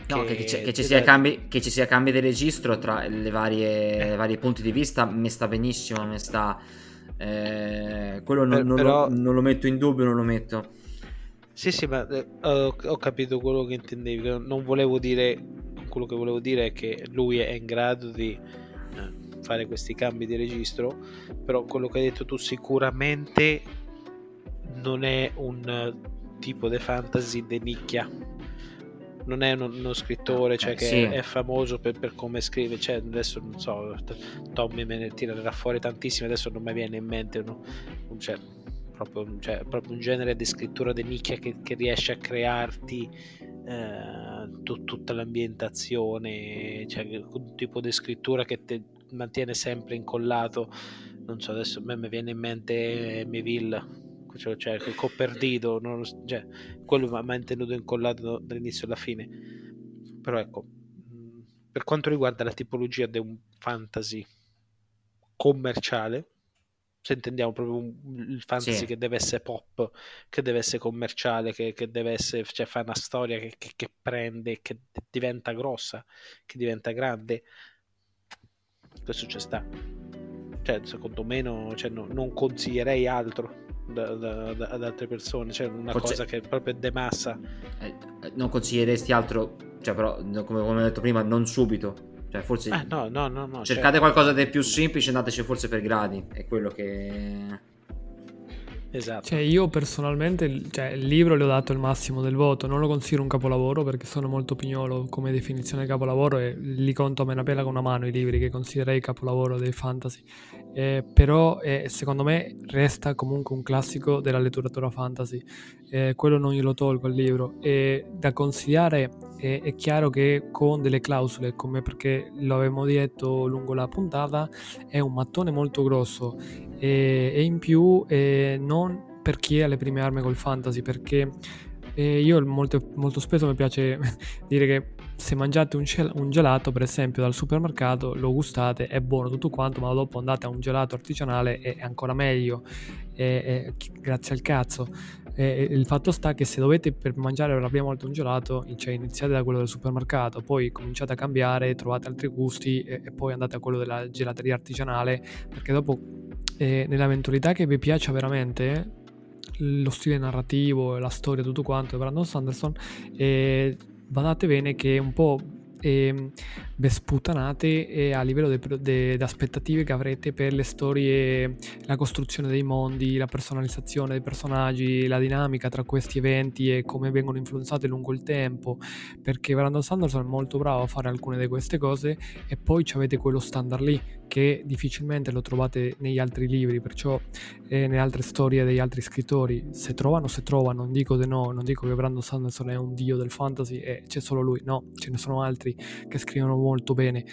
No, che, che, che, ci sia cambi, che ci sia cambi di registro tra le varie, eh. vari punti di vista mi sta benissimo, mi sta... Eh, quello non, non, però... lo, non, lo, metto in dubbio, non lo metto. Sì, sì, ma eh, ho, ho, capito quello che intendevi. Non volevo dire, quello che volevo dire è che lui è in grado di eh, fare questi cambi di registro, però quello che hai detto tu sicuramente non è un tipo di fantasy di nicchia non è uno, uno scrittore cioè, che sì. è, famoso per, per, come scrive cioè, adesso non so Tommy me ne tirerà fuori tantissimo adesso non mi viene in mente uno, un, cioè, proprio, cioè, proprio, un genere di scrittura di nicchia che, che riesce a crearti eh, t- tutta l'ambientazione cioè un tipo di scrittura che ti mantiene sempre incollato non so adesso a me mi viene in mente Meville cioè, cioè il Copperdito, non, cioè, quello mi ha mantenuto incollato dall'inizio alla fine. Però ecco, per quanto riguarda la tipologia di un fantasy commerciale, se intendiamo proprio un, il fantasy sì. che deve essere pop, che deve essere commerciale, che, che deve essere, cioè fa una storia che, che, che, prende, che diventa grossa, che diventa grande, questo ci sta. Cioè, secondo me no, cioè, no, non consiglierei altro da, da, da, ad altre persone, cioè una Forse... cosa che è proprio de massa. Eh, non consiglieresti altro, cioè però come, come ho detto prima, non subito. Cioè, forse ah, no, no, no, no, cercate certo. qualcosa di più semplice, andateci forse per gradi. È quello che Esatto. Cioè, io personalmente cioè, il libro le ho dato il massimo del voto, non lo considero un capolavoro perché sono molto pignolo come definizione capolavoro e li conto a menapela con una mano i libri che considerei capolavoro dei fantasy. Eh, però eh, secondo me resta comunque un classico della letteratura fantasy, eh, quello non glielo tolgo al libro. E da consigliare è chiaro che con delle clausole, come perché lo avevamo detto lungo la puntata, è un mattone molto grosso e, e in più eh, non per chi ha le prime armi col fantasy, perché eh, io molto, molto, spesso mi piace dire che se mangiate un, cel- un, gelato, per esempio, dal supermercato, lo gustate, è buono tutto quanto, ma dopo andate a un gelato artigianale è ancora meglio, è, è, grazie al cazzo. E il fatto sta che se dovete per mangiare la prima volta un gelato, cioè iniziate da quello del supermercato, poi cominciate a cambiare, trovate altri gusti e, e poi andate a quello della gelateria artigianale, perché dopo e nell'eventualità che vi piaccia veramente lo stile narrativo, la storia, tutto quanto di Brandon Sanderson, e badate bene che un po' eh, sputanate e a livello di aspettative che avrete per le storie, la costruzione dei mondi, la personalizzazione dei personaggi, la dinamica tra questi eventi e come vengono influenzate lungo il tempo, perché Brandon Sanderson è molto bravo a fare alcune di queste cose e poi avete quello standard lì che difficilmente lo trovate negli altri libri, perciò eh, nelle altre storie degli altri scrittori, se trovano, se trovano, non dico di no, non dico che Brandon Sanderson è un dio del fantasy e c'è solo lui, no, ce ne sono altri che scrivono molto bene,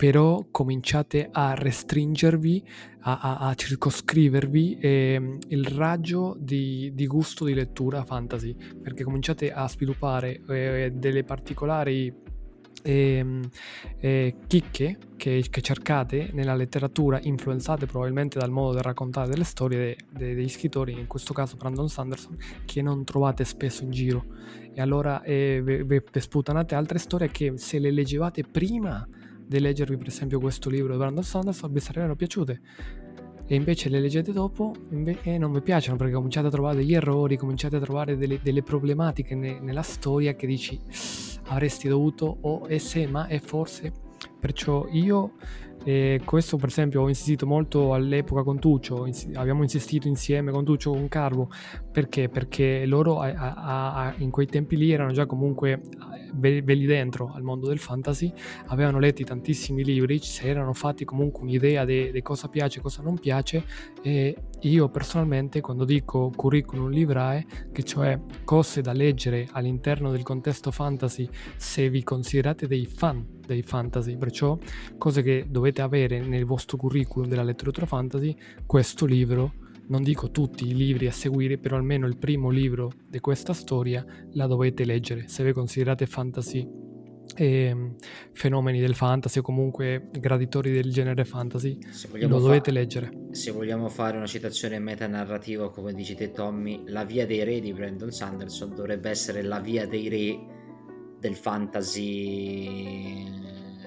però cominciate a restringervi, a, a, a circoscrivervi eh, il raggio di, di, gusto di lettura fantasy, perché cominciate a sviluppare eh, delle particolari eh, eh, chicche che, che, cercate nella letteratura, influenzate probabilmente dal modo di raccontare delle storie de, de, degli scrittori, in questo caso Brandon Sanderson, che non trovate spesso in giro. E allora eh, vi sputanate altre storie che se le leggevate prima di leggervi per esempio questo libro di Brandon Sanderson vi sarebbero piaciute e invece le leggete dopo e non vi piacciono perché cominciate a trovare degli errori, cominciate a trovare delle, delle problematiche ne, nella storia che dici avresti dovuto o e se ma e forse perciò io e questo per esempio ho insistito molto all'epoca con Tuccio, ins- abbiamo insistito insieme con Tuccio con Carbo, perché? Perché loro a, a, a, in quei tempi lì erano già comunque belli dentro al mondo del fantasy, avevano letto tantissimi libri, si erano fatti comunque un'idea di cosa piace e cosa non piace e io personalmente quando dico curriculum livrae, che cioè cose da leggere all'interno del contesto fantasy se vi considerate dei fan dei fantasy, perciò cose che dovete avere nel vostro curriculum della letteratura fantasy, questo libro, non dico tutti i libri a seguire, però almeno il primo libro di questa storia la dovete leggere, se vi considerate fantasy e fenomeni del fantasy o comunque graditori del genere fantasy lo dovete fa- leggere. se vogliamo fare una citazione metanarrativa come dici te Tommy la via dei re di Brandon Sanderson dovrebbe essere la via dei re del fantasy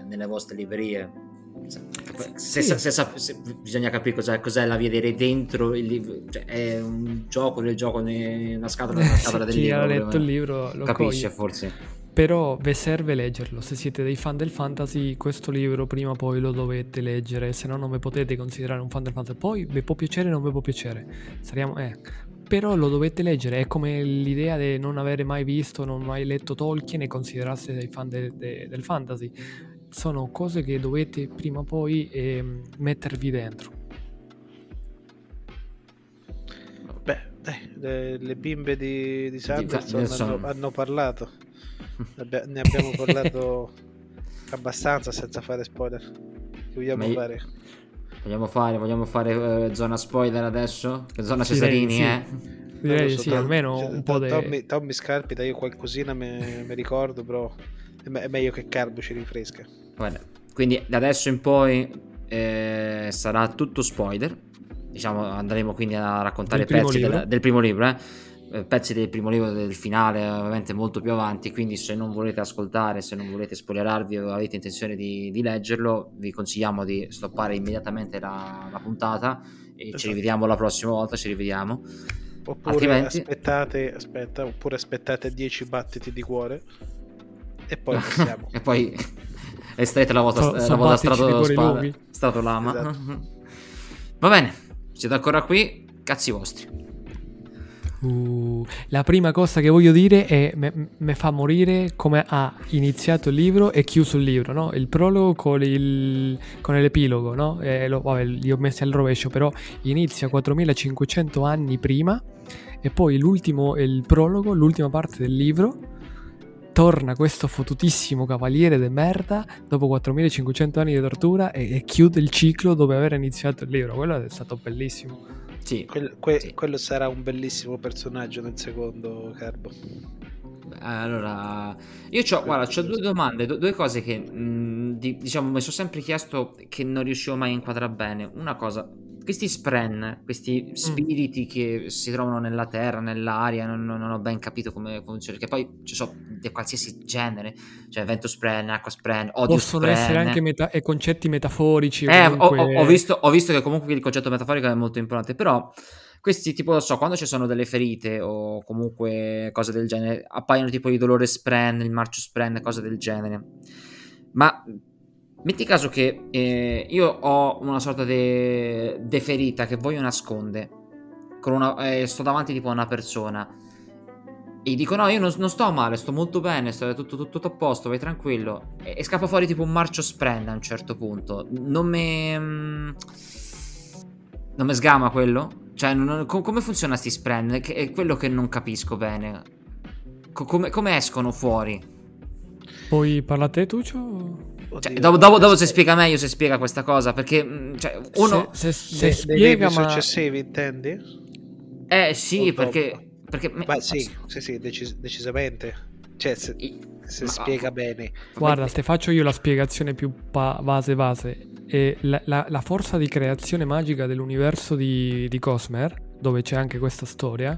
nelle vostre librerie. Se, sì. se, se, bisogna capire cos'è, cos'è, la via dei re dentro il libro, cioè, è un gioco nel gioco, una scatola nella scatola del libro. Chi ha letto il libro lo capisce coglie. forse. Però vi serve leggerlo, se siete dei fan del fantasy questo libro prima o poi lo dovete leggere, se no non vi potete considerare un fan del fantasy. Poi vi può piacere o non vi può piacere, Sariamo, eh, però lo dovete leggere, è come l'idea di non avere mai visto, non mai letto Tolkien e considerarsi dei fan de, de, del fantasy. Sono cose che dovete prima o poi eh, mettervi dentro. Beh, dai, le, le bimbe di, di Sanderson hanno, hanno, parlato. ne abbiamo parlato abbastanza senza fare spoiler. Che vogliamo io, fare? Vogliamo fare, vogliamo fare uh, zona spoiler adesso? Zona Cesarini, sì. eh? Direi so, sì, Tom, almeno cioè, un po' di... Tommy, Tommy Scarpita, io qualcosina mi ricordo, però è, me- è, meglio che Carbo ci rinfresca. Guarda, quindi da adesso in poi eh, sarà tutto spoiler. Diciamo, andremo quindi a raccontare pezzi del, del primo libro, eh? Eh, pezzi del primo libro del finale ovviamente molto più avanti quindi se non volete ascoltare se non volete spoilerarvi o avete intenzione di, di leggerlo vi consigliamo di stoppare immediatamente la, la puntata e esatto. ci rivediamo la prossima volta ci rivediamo oppure Altrimenti... aspettate aspetta oppure aspettate 10 battiti di cuore e poi passiamo e poi estrete la vostra, so, la vostra strato, strato lama. Esatto. Va bene, siete ancora qui, cazzi vostri. Uh, la prima cosa che voglio dire è mi fa morire come ha iniziato il libro e chiuso il libro, no? Il prologo con, il, con l'epilogo, no? Lo, vabbè, li ho messi al rovescio, però inizia 4500 anni prima e poi l'ultimo, il prologo, l'ultima parte del libro, torna questo fottutissimo cavaliere de merda dopo 4500 anni di tortura e, e chiude il ciclo dove aveva iniziato il libro. Quello è stato bellissimo. Sì, quello, que- sì. quello sarà un bellissimo personaggio nel secondo Carbo. Allora, io ho, guarda, ho due domande, due cose che mh, di, diciamo mi sono sempre chiesto che non riuscivo mai a inquadrare bene. Una cosa, questi spren, questi mm. spiriti mm. che si trovano nella terra, nell'aria, non, non, ho ben capito come funziona, che poi ci sono di qualsiasi genere, cioè vento spren, acqua spren, odio Possono spren. essere anche meta- concetti metaforici. Eh, comunque... ho, ho, visto, ho visto che comunque il concetto metaforico è molto importante, però questi tipo, lo so, quando ci sono delle ferite o comunque cose del genere, appaiono tipo il dolore spren, il marcio spren, cose del genere. Ma Metti caso che eh, io ho una sorta di ferita che voglio nascondere. Una, eh, sto davanti tipo a una persona. E dico: No, io non, non sto male, sto molto bene, sto tutto, tutto, tutto a posto, vai tranquillo. E, e, scappa fuori tipo un marcio sprend a un certo punto. Non mi. Mm, non mi sgama quello? Cioè, non, come funziona sti sprend? è quello che non capisco bene. come, come escono fuori? Poi parla te, Tuccio? Cioè, dopo, dopo, dopo se spiega meglio se spiega questa cosa perché mm, cioè, uno se, se, se spiega ma... successivi intendi? eh sì perché, perché ma sì, sì, sì decis- decisamente. Cioè se, se spiega bene. Guarda te faccio io la spiegazione più pa- base base e la, la, la, forza di creazione magica dell'universo di, di Cosmer dove c'è anche questa storia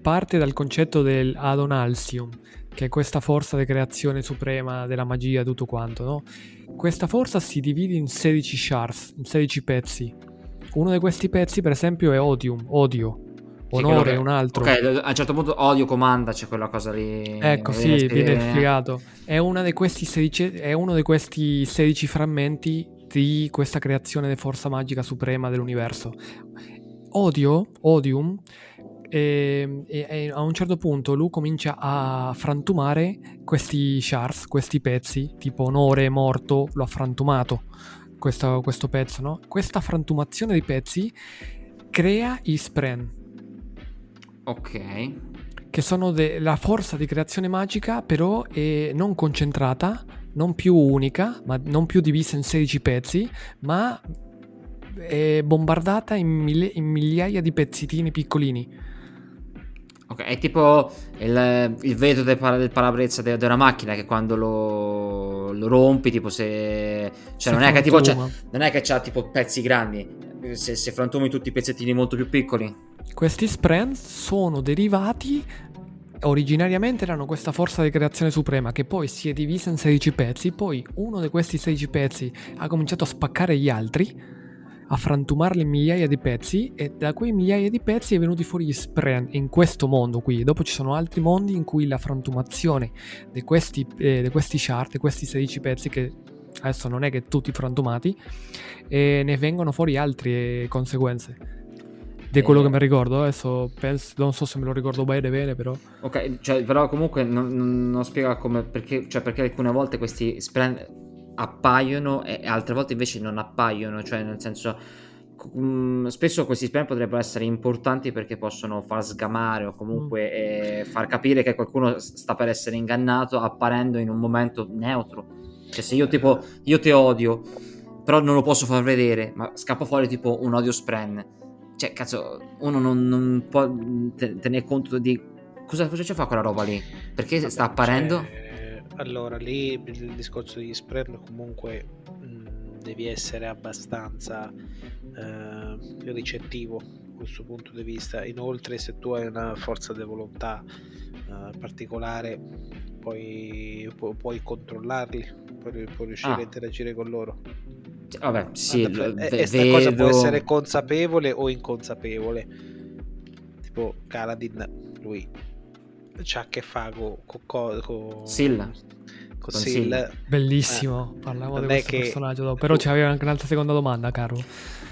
parte dal concetto del Adonalsium che è questa forza di creazione suprema della magia, tutto quanto, no? Questa forza si divide in 16 shards, in 16 pezzi. Uno di questi pezzi, per esempio, è odium, odio. Onore è un altro. Ok, a un certo punto odio comanda, c'è quella cosa lì. Ecco, sì, viene spiegato. È, di 16, è uno di questi 16 frammenti di questa creazione di forza magica suprema dell'universo. Odio, odium, e, e, e, a un certo punto lui comincia a frantumare questi shards, questi pezzi, tipo onore, morto, lo ha frantumato questo, questo pezzo, no? Questa frantumazione di pezzi crea i spren. Ok. Che sono de- la forza di creazione magica, però è non concentrata, non più unica, ma non più divisa in 16 pezzi, ma è bombardata in, mille- in migliaia di pezzettini piccolini Ok, è tipo il, il vetro del, del parabrezza de, della macchina che quando lo, lo rompi, tipo se... Cioè non è, che, tipo, cioè, non è che c'ha tipo pezzi grandi, se, se frantumi tutti i pezzettini molto più piccoli. Questi sprint sono derivati originariamente erano questa forza di creazione suprema che poi si è divisa in 16 pezzi, poi uno di questi 16 pezzi ha cominciato a spaccare gli altri a frantumarli in migliaia di pezzi e da quei migliaia di pezzi è venuti fuori gli spren in questo mondo qui. Dopo ci sono altri mondi in cui la frantumazione di questi, eh, di questi chart, questi 16 pezzi che adesso non è che tutti frantumati, e ne vengono fuori altre conseguenze di quello eh. che mi ricordo. Adesso penso, non so se me lo ricordo bene, bene, però. Ok, cioè, però comunque non, non spiega come. Perché, cioè, perché alcune volte questi spren appaiono e altre volte invece non appaiono, cioè nel senso mh, spesso questi spam potrebbero essere importanti perché possono far sgamare o comunque mm. eh, far capire che qualcuno sta per essere ingannato apparendo in un momento neutro. Cioè se io tipo io ti odio, però non lo posso far vedere, ma scappa fuori tipo un odio spren. Cioè, cazzo, uno non, non può tenere conto di cosa, cosa ci fa quella roba lì? Perché Vabbè, sta apparendo? Cioè allora, lì il discorso degli spread comunque mh, devi essere abbastanza eh, ricettivo da questo punto di vista. Inoltre, se tu hai una forza di volontà eh, particolare, puoi, pu- puoi controllarli, puoi, puoi riuscire ah. a interagire con loro. Vabbè, sì, allora, v- questa cosa può essere consapevole o inconsapevole. Tipo Kaladin, lui c'ha a che fare con co, co, Silla Così il, Bellissimo, eh, parliamo di questo che... personaggio dopo. Però c'aveva anche un'altra seconda domanda, caro.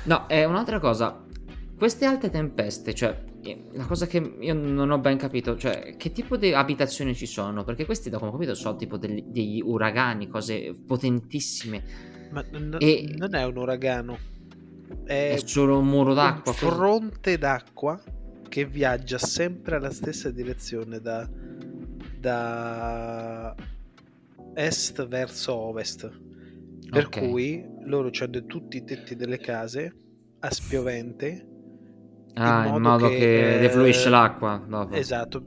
No, è un'altra cosa. Queste alte tempeste, cioè, la cosa che io non ho ben capito, cioè, che tipo di abitazioni ci sono? Perché questi, da come ho capito, sono tipo degli, degli uragani, cose potentissime. Ma n- e... non è un uragano. È, è solo un muro d'acqua. Un fronte d'acqua che viaggia sempre alla stessa direzione da, da est verso ovest. Per okay. cui loro hanno tutti i tetti delle case a spiovente. Ah, in modo, in modo che, che eh, defluisce l'acqua. Dopo. Esatto,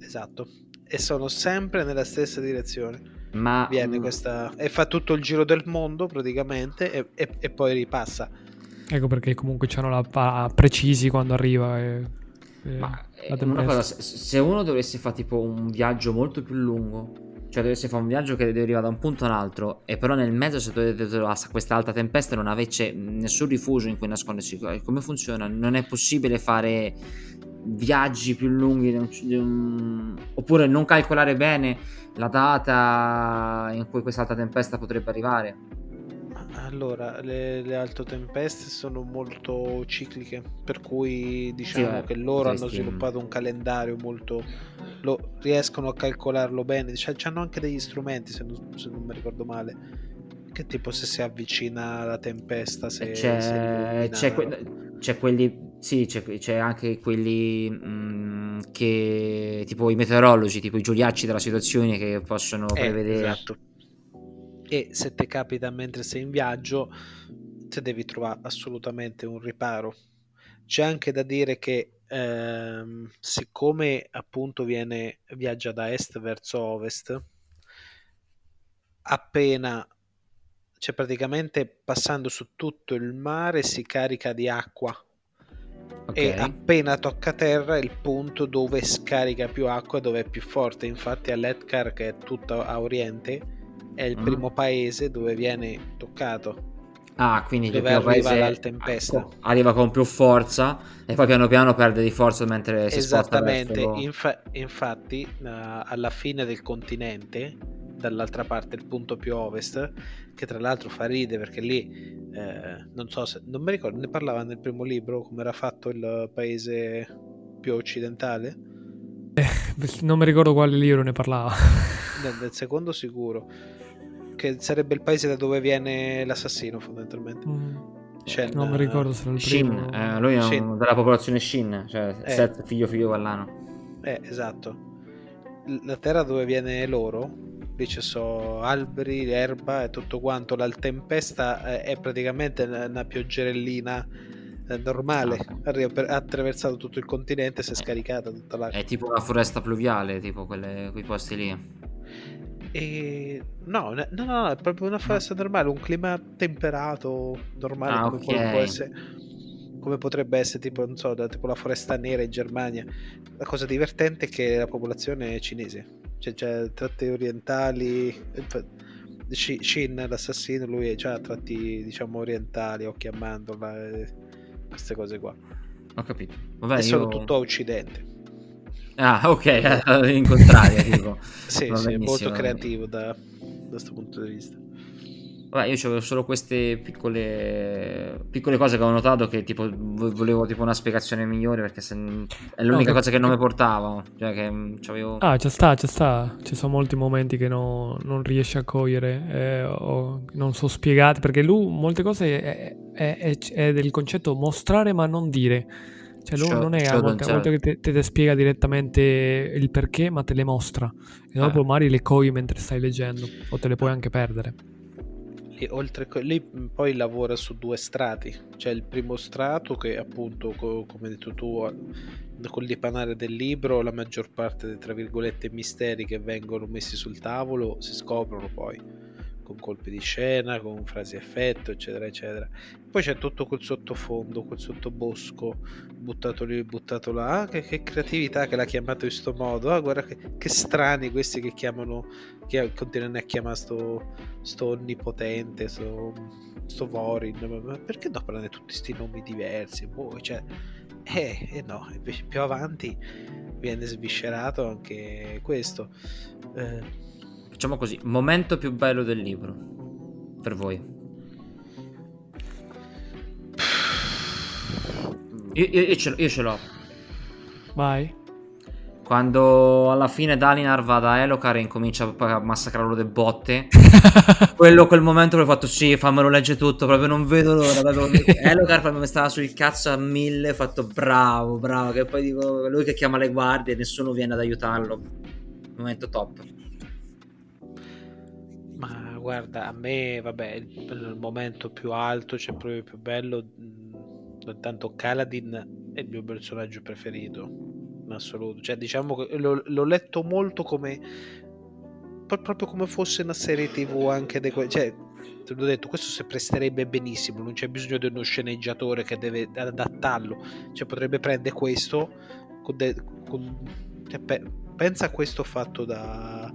esatto. E sono sempre nella stessa direzione. Ma viene mm, questa e fa tutto il giro del mondo praticamente e, e, e poi ripassa. Ecco perché comunque c'hanno la precisi quando arriva. E Ma una cosa, se uno dovesse fare tipo un viaggio molto più lungo, cioè dovesse fare un viaggio che deriva da un punto all'altro, e però nel mezzo se dovete trovare questa alta tempesta non avesse nessun rifugio in cui nascondersi, come funziona? Non è possibile fare viaggi più lunghi un... oppure non calcolare bene la data in cui questa alta tempesta potrebbe arrivare? Allora, le, le altotempeste sono molto cicliche, per cui diciamo sì, che loro hanno sviluppato un calendario molto... Lo, riescono a calcolarlo bene, cioè, hanno anche degli strumenti, se non, se non mi ricordo male, che tipo se si avvicina la tempesta, se... C'è, c'è, que- c'è quelli... Sì, c'è, c'è anche quelli mh, mm, che... tipo i meteorologi, tipo i giuliacci della situazione che possono eh, prevedere... Esatto e se ti capita mentre sei in viaggio te devi trovare assolutamente un riparo. C'è anche da dire che ehm, siccome appunto viene viaggia da est verso ovest appena cioè praticamente passando su tutto il mare si carica di acqua. Okay. e appena tocca terra è il punto dove scarica più acqua dove è più forte. Infatti a Letkar che è tutto a oriente è il mm. primo paese dove viene toccato. Ah, quindi dove arriva paese tempesta. arriva con più forza e poi piano piano perde di forza mentre si sposta Esattamente, Infa- infatti uh, alla fine del continente, dall'altra parte, il punto più ovest, che tra l'altro fa ride perché lì, eh, non so se, non mi ricordo, ne parlava nel primo libro come era fatto il paese più occidentale. Eh, non mi ricordo quale libro ne parlava. Nel secondo sicuro che sarebbe il paese da dove viene l'assassino fondamentalmente. Mm. Shen, non mi ricordo se non il Shin, primo... eh, lui è un, della popolazione Shin, cioè eh. Seth, figlio figlio vallano. Eh, esatto. La terra dove viene loro, lì ci sono alberi, erba e tutto quanto. La tempesta è praticamente una pioggerellina eh, normale. Ah. Ha attraversato tutto il continente e si è scaricata tutta l'acqua. È tipo una foresta pluviale, tipo quelle, quei posti lì. E... No, no, no, no, è proprio una foresta normale, un clima temperato, normale, ah, come, okay. essere, come, potrebbe essere tipo, non so, da, tipo la foresta nera in Germania. La cosa divertente è che la popolazione è cinese, cioè c'è tratti orientali, Shin, l'assassino, lui ha tratti, diciamo, orientali, occhi a mandorla, queste cose qua. Ho capito. Vabbè, è io... solo tutto a occidente. Ah, ok, in contrario. tipo. sì, sì, è molto creativo da, questo punto di vista. Vabbè, io avevo solo queste piccole, piccole cose che ho notato che tipo volevo tipo una spiegazione migliore perché se, è l'unica no, cosa che non mi portava. Cioè che mm, c'avevo... Ah, ci sta, ci sta. Ci sono molti momenti che no, non riesci a cogliere eh, o non sono spiegati perché lui molte cose è, è, è, è del concetto mostrare ma non dire cioè lui non è a volte, a volte che te, te, te, spiega direttamente il perché, ma te le mostra. E dopo eh. magari le cogli mentre stai leggendo, o te le puoi anche perdere. E oltre a lì poi lavora su due strati. C'è il primo strato che appunto, co- come hai detto tu, col dipanare del libro, la maggior parte dei tra virgolette misteri che vengono messi sul tavolo si scoprono poi con colpi di scena, con frasi effetto, eccetera, eccetera. Poi c'è tutto quel sottofondo, quel sottobosco buttato lì, buttato là. Ah, che, che, creatività che l'ha chiamato in questo modo. Ah, guarda che, che, strani questi che chiamano, che continuano a chiamare sto, sto onnipotente, sto, sto Vorin. Ma perché no prendere tutti questi nomi diversi? Boh, cioè, eh, eh no, invece più avanti viene sviscerato anche questo. Eh, Facciamo così, momento più bello del libro, per voi. Io, io, io, ce, io ce l'ho. Vai. Quando alla fine Dalinar va da Elokar e incomincia a massacrarlo de botte. quello, quel momento l'ho fatto sì, fammelo leggere tutto, proprio non vedo l'ora. Elokar proprio mi stava sul cazzo a mille, ho fatto bravo, bravo. Che poi dico, lui che chiama le guardie e nessuno viene ad aiutarlo. Momento top. Guarda, a me, vabbè, il, il momento più alto, cioè proprio più bello, intanto Kaladin è il mio personaggio preferito in assoluto. Cioè, diciamo che l'ho, l'ho letto molto come proprio come fosse una serie tv anche di que- cioè te l'ho detto questo si presterebbe benissimo non c'è bisogno di uno sceneggiatore che deve adattarlo cioè potrebbe prendere questo con de- con, cioè, pe- pensa a questo fatto da,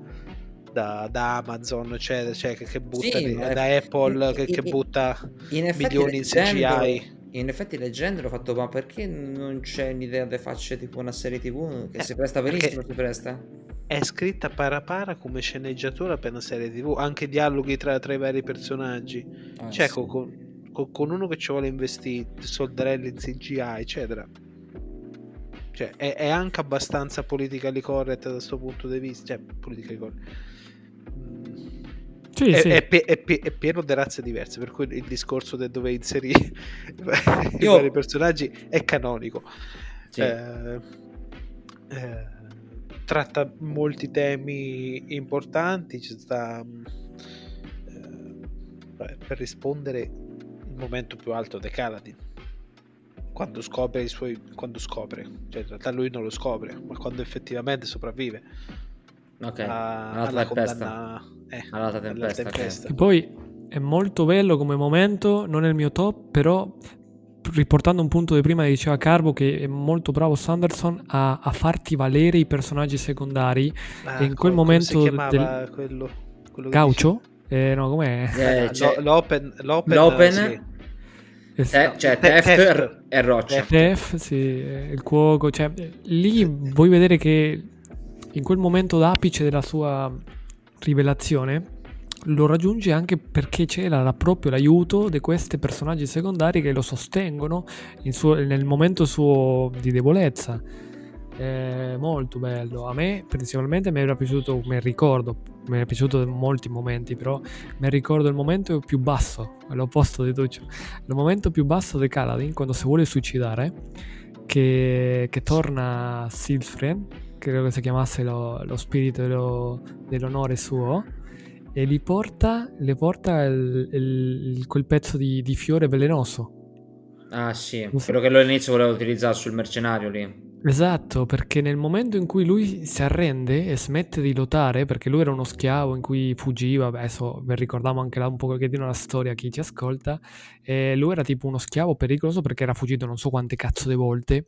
da, da Amazon cioè, cioè che, che, butta sì, di, da Apple in, che, in, che, butta in milioni in CGI in effetti leggendolo ho fatto, ma perché non c'è un'idea di facce tipo una serie tv che eh, si presta benissimo, si presta? È scritta para para come sceneggiatura per una serie tv, anche dialoghi tra, tra i vari personaggi. Ah, cioè, sì. con, con, con, uno che ci vuole investire soldarelli in CGI, eccetera. Cioè, è, è anche abbastanza politically correct da questo punto di vista. Cioè, politically correct sì, è, sì. È, è, è, pieno di razze diverse, per cui il discorso di dove inserire i vari personaggi è canonico. Sì. Eh, eh, tratta molti temi importanti, ci sta eh, per rispondere il momento più alto di Kaladin quando scopre i suoi quando scopre cioè in realtà lui non lo scopre ma quando effettivamente sopravvive Ok, a, alla condanna eh, all'alta tempesta. tempesta. Okay. Poi è molto bello come momento, non è il mio top, però riportando un punto di prima diceva Carbo che è molto bravo Sanderson a, a farti valere i personaggi secondari ah, e in quel come, momento come del... quello, quello Gaucho? Eh, no, com'è? Eh, cioè, l'open, l'open, l'open sì. Te, cioè Teft e Roccia Tef, sì, il cuoco cioè, lì vuoi vedere che in quel momento d'apice della sua rivelazione lo raggiunge anche perché c'era proprio l'aiuto di questi personaggi secondari che lo sostengono suo, nel momento suo di debolezza. È molto bello. A me principalmente mi era piaciuto, mi ricordo, mi è piaciuto in molti momenti, però mi ricordo il momento più basso, l'opposto di Tuccio, il momento più basso di Kaladin quando si vuole suicidare, che, che torna Silfren credo che si chiamasse lo, lo spirito dello, dell'onore suo, e gli porta, le porta il, il, quel pezzo di, di, fiore velenoso. Ah sì, quello che all'inizio voleva utilizzare sul mercenario lì. Esatto, perché nel momento in cui lui si arrende e smette di lottare, perché lui era uno schiavo in cui fuggiva, adesso vi ricordiamo anche là un pochettino la storia, chi ci ascolta, e lui era tipo uno schiavo pericoloso perché era fuggito non so quante cazzo di volte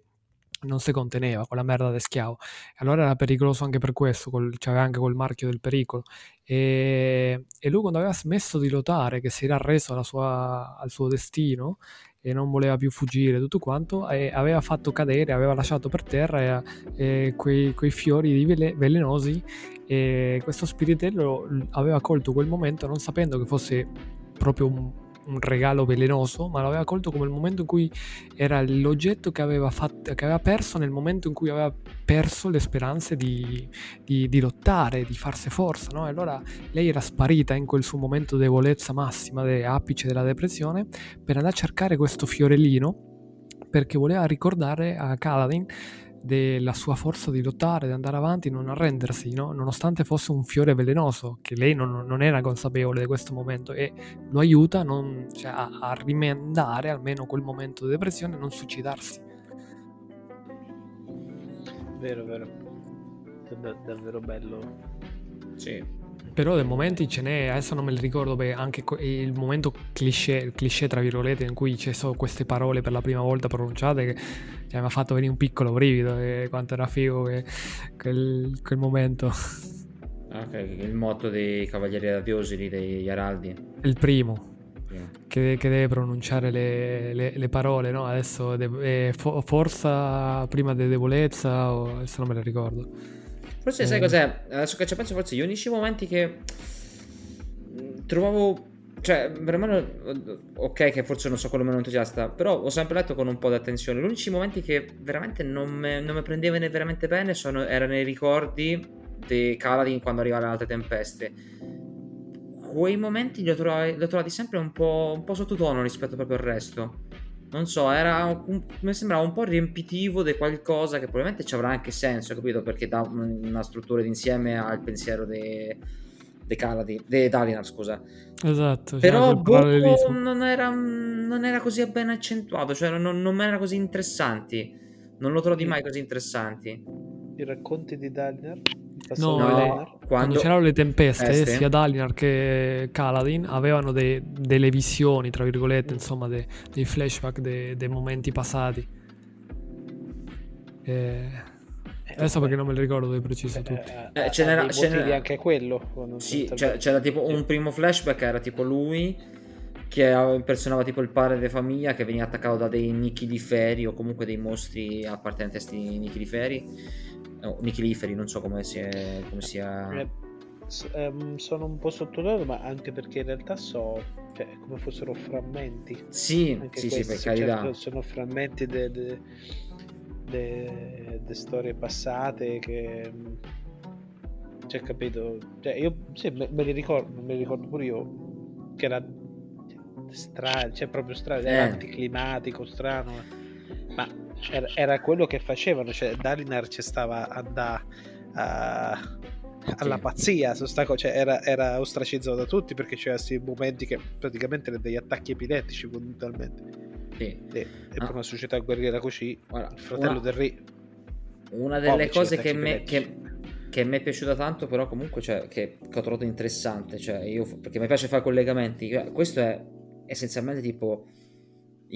non si conteneva con la merda di schiavo. Allora era pericoloso anche per questo, col, c'aveva anche quel marchio del pericolo. E, e, lui quando aveva smesso di lottare, che si era arreso sua, al suo destino e non voleva più fuggire, tutto quanto, aveva fatto cadere, aveva lasciato per terra e, quei, quei, fiori vele, velenosi e questo spiritello aveva colto quel momento non sapendo che fosse proprio un un regalo velenoso, ma l'aveva colto come il momento in cui era l'oggetto che aveva, fatto, che aveva perso nel momento in cui aveva perso le speranze di, di, di lottare, di farsi forza. No? Allora lei era sparita in quel suo momento di debolezza massima, di apice della depressione, per andare a cercare questo fiorellino perché voleva ricordare a Kaladin della sua forza di lottare, di andare avanti, non arrendersi, no? nonostante fosse un fiore velenoso, che lei non, non, era consapevole di questo momento e lo aiuta non, cioè, a, a, rimandare almeno quel momento di depressione e non suicidarsi. Vero, vero. È davvero bello. Sì. Però dei momenti ce n'è, adesso non me li ricordo, beh, anche il momento cliché, cliché, tra virgolette, in cui ci sono queste parole per la prima volta pronunciate che cioè, mi ha fatto venire un piccolo brivido, e quanto era figo che, quel, quel momento. Ok, il motto dei Cavalieri Radiosi, degli Araldi. Il primo. Che, che, deve pronunciare le, le, le parole, no? Adesso de- eh, fo- forza prima di debolezza, o adesso non me le ricordo. Forse sai cos'è? Adesso che ci penso, forse gli unici momenti che mm, trovavo cioè, veramente ok che forse non so quello meno entusiasta, però ho sempre letto con un po' di attenzione. Gli unici momenti che veramente non mi prendevano veramente bene sono, erano i ricordi di Kaladin quando arrivava le altre tempeste. Quei momenti li ho trovati, li ho trovati sempre un po', un po' sottotono rispetto proprio al resto. Non so, era un, mi sembrava un po' riempitivo di qualcosa che probabilmente ci avrà anche senso, capito? Perché dà una struttura d'insieme al pensiero di De Caladi, De Dalinar, scusa. Esatto. Però boh, non, era, non, era, così ben accentuato, cioè non, non era così interessanti. Non lo trovi mai così interessanti. I racconti di Dalinar? No, no quando... quando... c'erano le tempeste, Este. sia Dalinar che Kaladin avevano de, delle visioni, tra virgolette, insomma, de, dei flashback dei momenti passati. E Adesso perché non me lo ricordo di preciso eh, tutti. Eh, eh, ce n'era, ce n'era anche quello. Sì, c'era, c'era tipo un primo flashback, era tipo lui che impersonava tipo il padre di famiglia che veniva attaccato da dei nichiliferi o comunque dei mostri appartenenti a questi nichiliferi. Oh, nichiliferi, non so come sia. Come sia... Eh, ehm, sono un po' sottotono, ma anche perché in realtà so cioè, come fossero frammenti. Sì, anche sì, questi, sì, per carità. Cioè, sono frammenti de, de le storie passate che cioè capito cioè io sì, me, me, li ricordo me li ricordo pure io che era strano cioè proprio strano eh. anticlimatico strano ma era, era, quello che facevano cioè Dalinar ci stava andando a alla pazzia su sta cioè era, era, ostracizzato da tutti perché c'erano questi momenti che praticamente erano degli attacchi epilettici fondamentalmente sì. E, e ah. per una società guerriera così, Guarda, il fratello una, del re. Una delle cose che, me, che, che mi è piaciuta tanto, però, comunque, cioè, che, che, ho trovato interessante, cioè, io, perché mi piace fare collegamenti. Questo è essenzialmente tipo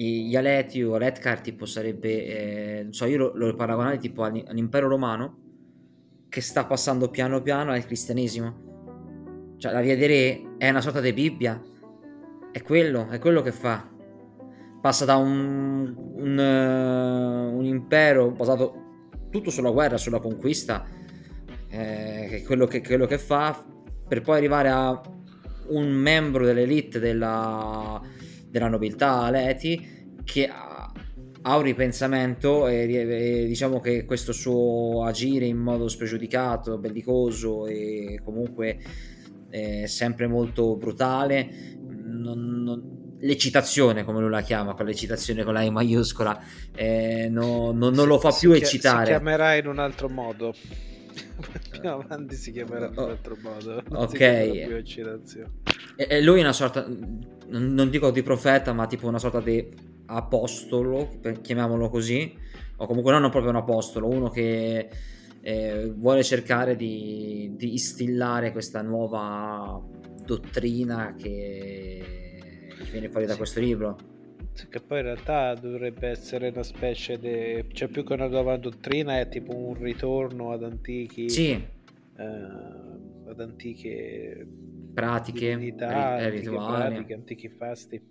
gli Aleti o Redcar, tipo sarebbe, eh, non so, io lo, lo paragonare tipo all'impero romano che sta passando piano piano al cristianesimo. Cioè, la via dei re è una sorta di Bibbia. È quello, è quello che fa passa da un, un, uh, un impero basato tutto sulla guerra, sulla conquista, eh, che, è quello che, quello che fa, per poi arrivare a un membro dell'elite della, della nobiltà, Aleti, che ha, ha un ripensamento e, e, diciamo che questo suo agire in modo spregiudicato, bellicoso e comunque eh, sempre molto brutale non, non l'eccitazione, come lui la chiama, con l'eccitazione con la E maiuscola, eh, no, no, non lo fa più si eccitare. Si chiamerà in un altro modo. più avanti si chiamerà in un oh, altro modo. Non ok. E, e lui è una sorta, non dico di profeta, ma tipo una sorta di apostolo, chiamiamolo così, o comunque non proprio un apostolo, uno che eh, vuole cercare di, di instillare questa nuova dottrina che che viene fuori da questo libro. Che poi in realtà dovrebbe essere una specie di... cioè più che una nuova dottrina è tipo un ritorno ad antichi... Sì. Eh, ad antiche pratiche, divinità, ri- antiche rituali. pratiche, antichi fasti.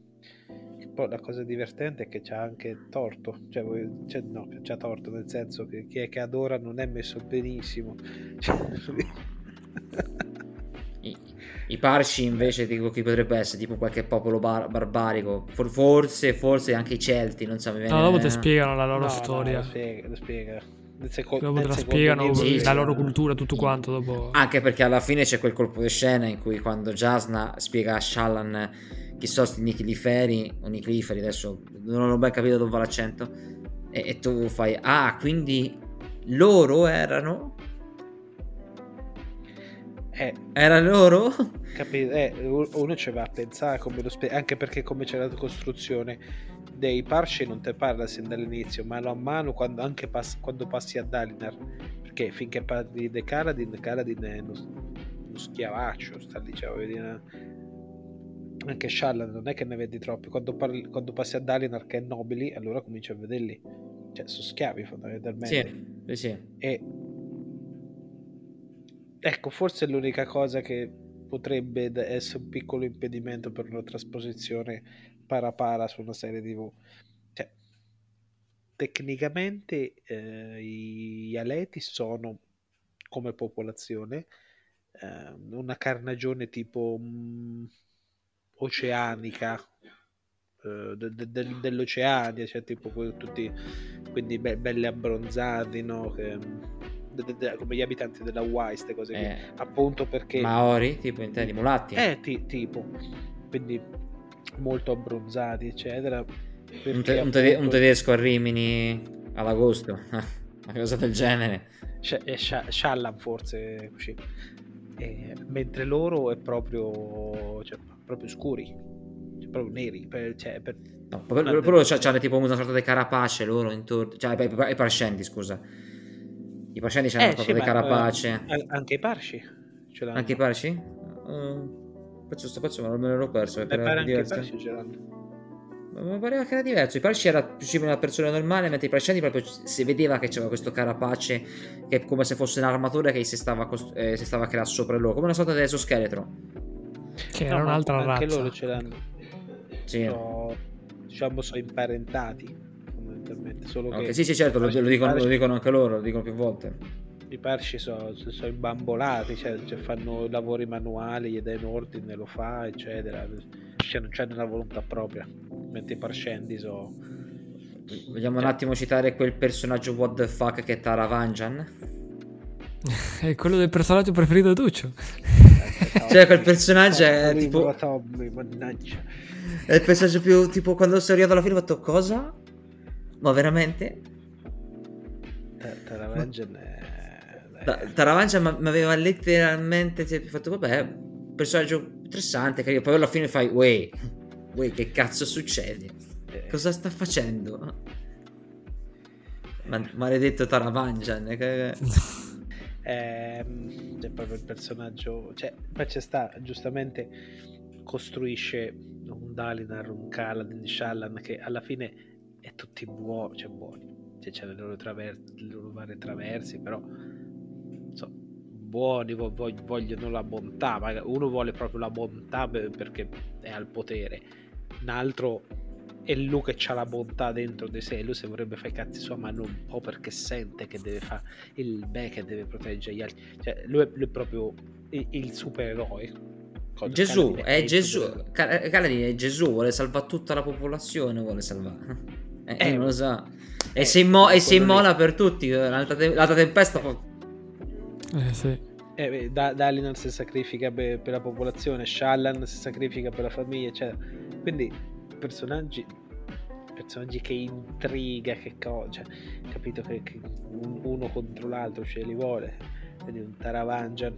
poi la cosa divertente è che c'ha anche torto, cioè, cioè no, c'ha torto nel senso che chi è che adora non è messo benissimo. I Parci invece dico chi potrebbe essere tipo qualche popolo bar- barbarico, For- forse, forse anche i Celti, non so, mi viene... No, dopo ti spiegano la loro no, storia. No, lo spiega, lo spiega. Seco- dopo te la spiegano sì, la loro cultura, tutto quanto dopo. Anche perché alla fine c'è quel colpo di scena in cui quando Jasna spiega a Shallan chi sono sti Nicliferi o Nicliferi, adesso non ho ben capito dove va l'accento, e, e tu fai, ah, quindi loro erano eh, era loro? Capito? Eh, uno ci va a pensare come lo spiega, anche perché come c'è la costruzione dei parci non te parla sin dall'inizio, mano a mano quando, anche pass- quando passi a Dalinar, perché finché parli di Karadin, Karadin è uno, uno schiavaccio, sta cioè, vedi, anche Shallan non è che ne vedi troppi, quando, parli, quando passi a Dalinar che è nobili, allora cominci a vederli, cioè sono schiavi fondamentalmente. Sì, sì. E Ecco, forse è l'unica cosa che potrebbe essere un piccolo impedimento per una trasposizione para para su una serie TV. Cioè, tecnicamente eh, gli aleti sono come popolazione, eh, una carnagione tipo mh, mm, oceanica eh, de, de, de, dell'Oceania, cioè tipo tutti quindi be- belli abbronzati, no? Che, come gli abitanti della Hawaii, queste cose eh, qui. appunto perché Maori, tipo intendi mulatti. Eh, ti, tipo, quindi molto abbronzati, eccetera. Un, te- un, tede- un, tedesco a Rimini ad agosto, una cosa del genere. Sh- Shallam forse così. E, mentre loro è proprio, cioè, proprio scuri, cioè, proprio neri. Per, cioè, per, no, proprio, proprio c'hanno tipo una sorta di carapace loro intorno, cioè i parscendi scusa. I parscendi c'hanno eh, sì, di carapace. Uh, anche i parci. Anche i parci? Uh, faccio sto faccio, ma me l'ero perso. Per anche i parci ce l'hanno. Mi pareva che era diverso. I Parci era più simile a una persona normale, mentre i Parciani proprio si vedeva che c'era questo carapace che è come se fosse un'armatura che si stava, cost- eh, si stava creare sopra loro, come una sorta di esoscheletro. Che era no, un'altra anche razza. Anche loro ce l'hanno. Sì. So, diciamo, sono imparentati fondamentalmente. Solo okay, che sì, sì, certo, lo, lo, dicono, lo, dicono, anche loro, lo dicono più volte. I parci sono, sono imbambolati, cioè, cioè, fanno lavori manuali, gli dai un ordine, lo fa, eccetera. Cioè, non c'è una volontà propria mentre i parscendi so... Vogliamo cioè... un attimo citare quel personaggio what the fuck che è Taravanjan? è quello del personaggio preferito di Duccio. cioè quel personaggio è tipo... Mannaggia. È il personaggio più tipo quando sono arrivato alla fine ho fatto cosa? Ma veramente? Taravanjan è... Mi aveva letteralmente fatto vabbè personaggio interessante che poi alla fine fai way Uè, che cazzo succede? Eh. Cosa sta facendo? Ma- maledetto Taravanjan. Che... eh, c'è proprio il personaggio. Cioè, poi c'è sta giustamente costruisce un Dalinar, un Kaladin di Shallan che alla fine è tutti buoni, cioè buoni. Cioè, c'è le loro, traver- le loro varie traversi, però so, buoni, vogliono la bontà. Uno vuole proprio la bontà perché è al potere un altro è lui che ha la bontà dentro di sé, lui se vorrebbe fare i cazzi sua, ma non po' perché sente che deve fare il bene, che deve proteggere gli altri. Cioè, lui è, lui è proprio il, il supereroe. Gesù, Caladine è, è Gesù, Caladine è Gesù, vuole salvare tutta la popolazione, vuole salvare. Eh, eh, non lo sa. So. E, eh, si, immo- e si immola per tutti, l'altra, te- l'altra tempesta fa... Eh sì. Eh, da- Dalinan si sacrifica per, per, la popolazione, Shallan si sacrifica per la famiglia, eccetera. Quindi personaggi, personaggi che intriga, che cosa, cioè, capito che, che un, uno contro l'altro ce li vuole. Quindi un Taravanjan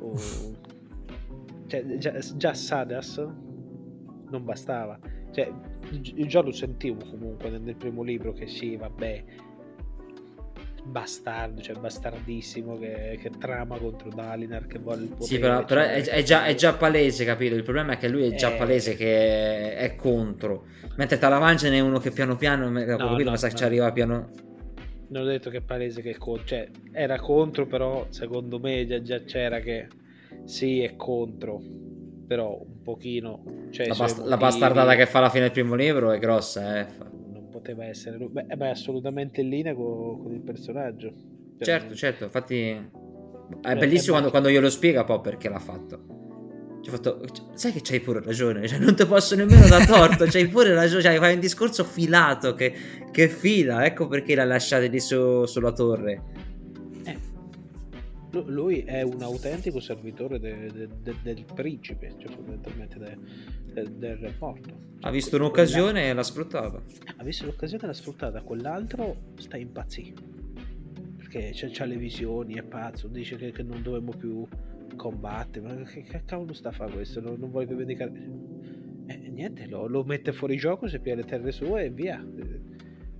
o... cioè, già, già Sadas non bastava. Cioè, io già lo sentivo comunque nel primo libro che sì, vabbè, bastardo, cioè bastardissimo che, che, trama contro Dalinar che vuole il potere. Sì, però, però è, è, già, è, già, palese, capito? Il problema è che lui è già eh... palese che è, è contro. Mentre Talavangen è uno che piano piano, no, capito, no, ma sa che ci arriva piano... Non ho detto che è palese che è contro, cioè era contro, però secondo me già, già c'era che sì è contro, però un pochino... Cioè, la, bast- la bastardata che fa alla fine del primo libro è grossa, eh poteva essere. Beh, beh assolutamente in linea con, con il personaggio. Cioè, certo, certo, infatti è bellissimo quando, quando io lo spiego poi perché l'ha fatto. Fatto, sai che c'hai pure ragione, cioè, non ti posso nemmeno da torto, c'hai pure ragione, cioè, fai un discorso filato che, che fila, ecco perché la lasciate lì su, sulla torre. Lui è un autentico servitore de, de, de, del principe, cioè fondamentalmente del, del rapporto. Ha visto un'occasione e l'ha sfruttata. Ha visto l'occasione e l'ha sfruttata. Quell'altro sta impazzendo. Perché c'ha, c'ha, le visioni, è pazzo. Dice che, che non dovremmo più combattere. Ma che, che cavolo sta a fare questo? Non, non vuole più vendicare. Eh, niente, lo, lo, mette fuori gioco, si piglia le terre sue e via.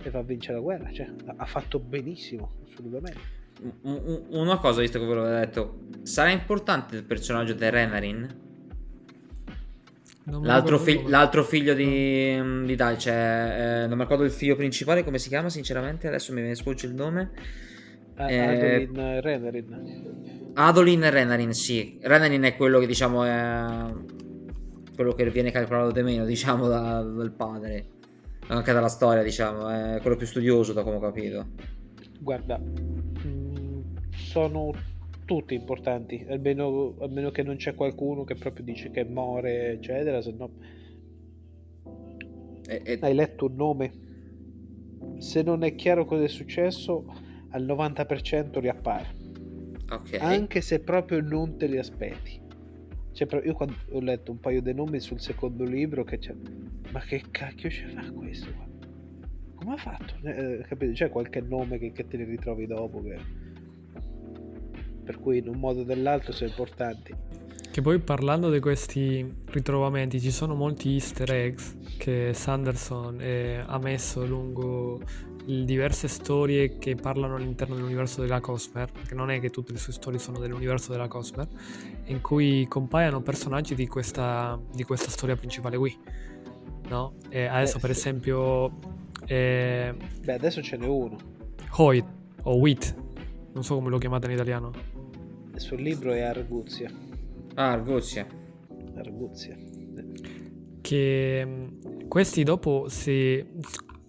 E fa vincere la guerra. Cioè, ha fatto benissimo, assolutamente. Una cosa, visto che ve l'ho detto, sarà importante il personaggio di Renarin? L'altro, fi- l'altro, figlio di, no. di Dai, cioè, eh, non mi ricordo il figlio principale, come si chiama sinceramente, adesso mi sfugge il nome. Eh, Adolin Renarin. Adolin Renarin, sì. Renarin è quello che diciamo è quello che viene calcolato di meno, diciamo, da, dal padre. Anche dalla storia, diciamo, è quello più studioso, da come ho capito. Guarda, mm, sono tutti importanti, almeno, almeno che non c'è qualcuno che proprio dice che muore, eccetera, se no... E, e... Hai letto un nome? Se non è chiaro cosa è successo, al 90% riappare. Okay. Anche se proprio non te li aspetti. Cioè, io quando ho letto un paio di nomi sul secondo libro, che c'è... ma che cacchio ce fa questo qua? Come ha fatto? Eh, capito? C'è qualche nome che, che te li ritrovi dopo che... Per cui in un modo o nell'altro sono importanti. Che poi parlando di questi ritrovamenti ci sono molti easter eggs che Sanderson eh, ha messo lungo diverse storie che parlano all'interno dell'universo della Cosmer, che non è che tutte le sue storie sono dell'universo della Cosmer, in cui compaiono personaggi di questa, di questa storia principale qui. No? E adesso, Beh, per sì. esempio. Eh, Beh, adesso ce n'è uno. Hoyt o Wit, non so come lo chiamate in italiano. Suo libro è Arguzia. Ah, Arguzia. Arguzia. Che mm, questi dopo si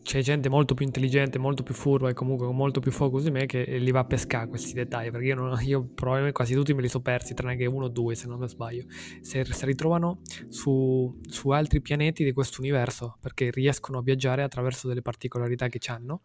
c'è gente molto più intelligente, molto più furba e comunque con molto più focus di me che li va a pescare questi dettagli perché io, non, io probabilmente quasi tutti me li sono persi tranne che uno o due se non mi sbaglio se si ritrovano su, su, altri pianeti di questo universo perché riescono a viaggiare attraverso delle particolarità che hanno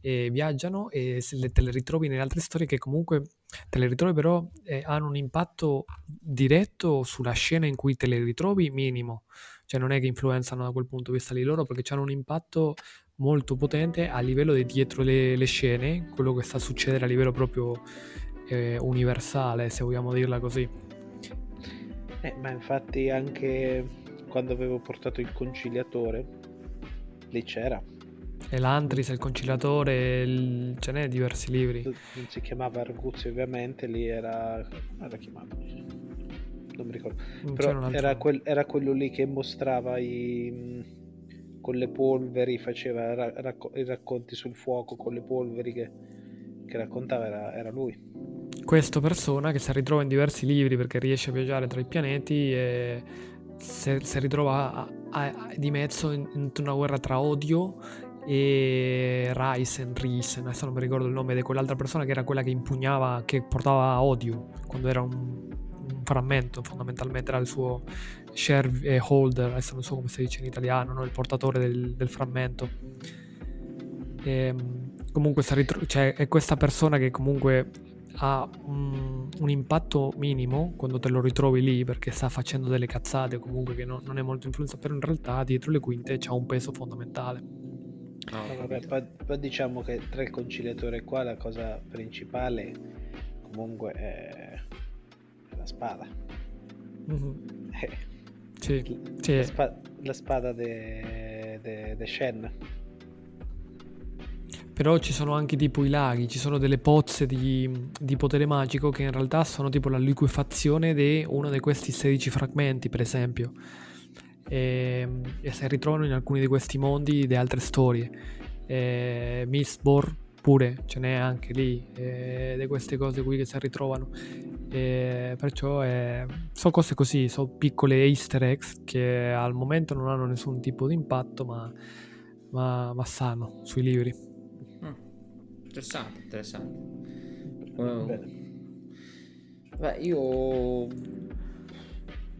e viaggiano e le, te le ritrovi nelle altre storie che comunque te le ritrovi però eh, hanno un impatto diretto sulla scena in cui te le ritrovi minimo cioè non è che influenzano da quel punto di vista lì loro perché hanno un impatto molto potente a livello di dietro le, le scene, quello che sta a succedere a livello proprio eh, universale, se vogliamo dirla così. Eh, ma infatti anche quando avevo portato il conciliatore, lì c'era. E l'Antris, il conciliatore, il... ce n'è diversi libri. Non si chiamava Arguzio ovviamente, lì era... come era chiamato? Non mi ricordo. Non Però era, quel... era quello lì che mostrava i con le polveri, faceva racco- i racconti sul fuoco con le polveri che, che raccontava, era, era lui. Questa persona che si ritrova in diversi libri perché riesce a viaggiare tra i pianeti e si, si ritrova a, a, a, di mezzo in, in, una guerra tra odio e Rysen, Rysen, adesso non mi ricordo il nome di quell'altra persona che era quella che impugnava, che portava odio quando era un, un frammento fondamentalmente era il suo shareholder, adesso non so come si dice in italiano, no? il portatore del, del frammento. E, ehm, comunque ritro- cioè, è questa persona che comunque ha un, un, impatto minimo quando te lo ritrovi lì perché sta facendo delle cazzate comunque che no, non è molto influenza, però in realtà dietro le quinte c'ha un peso fondamentale. Oh, vabbè, poi, poi, diciamo che tra il conciliatore qua la cosa principale comunque è la spada. Mm-hmm. Eh sì, sì. La, spa- la, spada di Shen. Però ci sono anche tipo i laghi, ci sono delle pozze di, di potere magico che in realtà sono tipo la liquefazione di uno di questi 16 fragmenti, per esempio. E, e si ritrovano in alcuni di questi mondi di altre storie. Mistborn pure ce n'è anche lì, di queste cose qui che si ritrovano. E perciò è... sono cose così, sono piccole easter eggs che al momento non hanno nessun tipo di impatto, ma, ma, ma sanno sui libri. Mm. Interessante, interessante. Uh, beh, io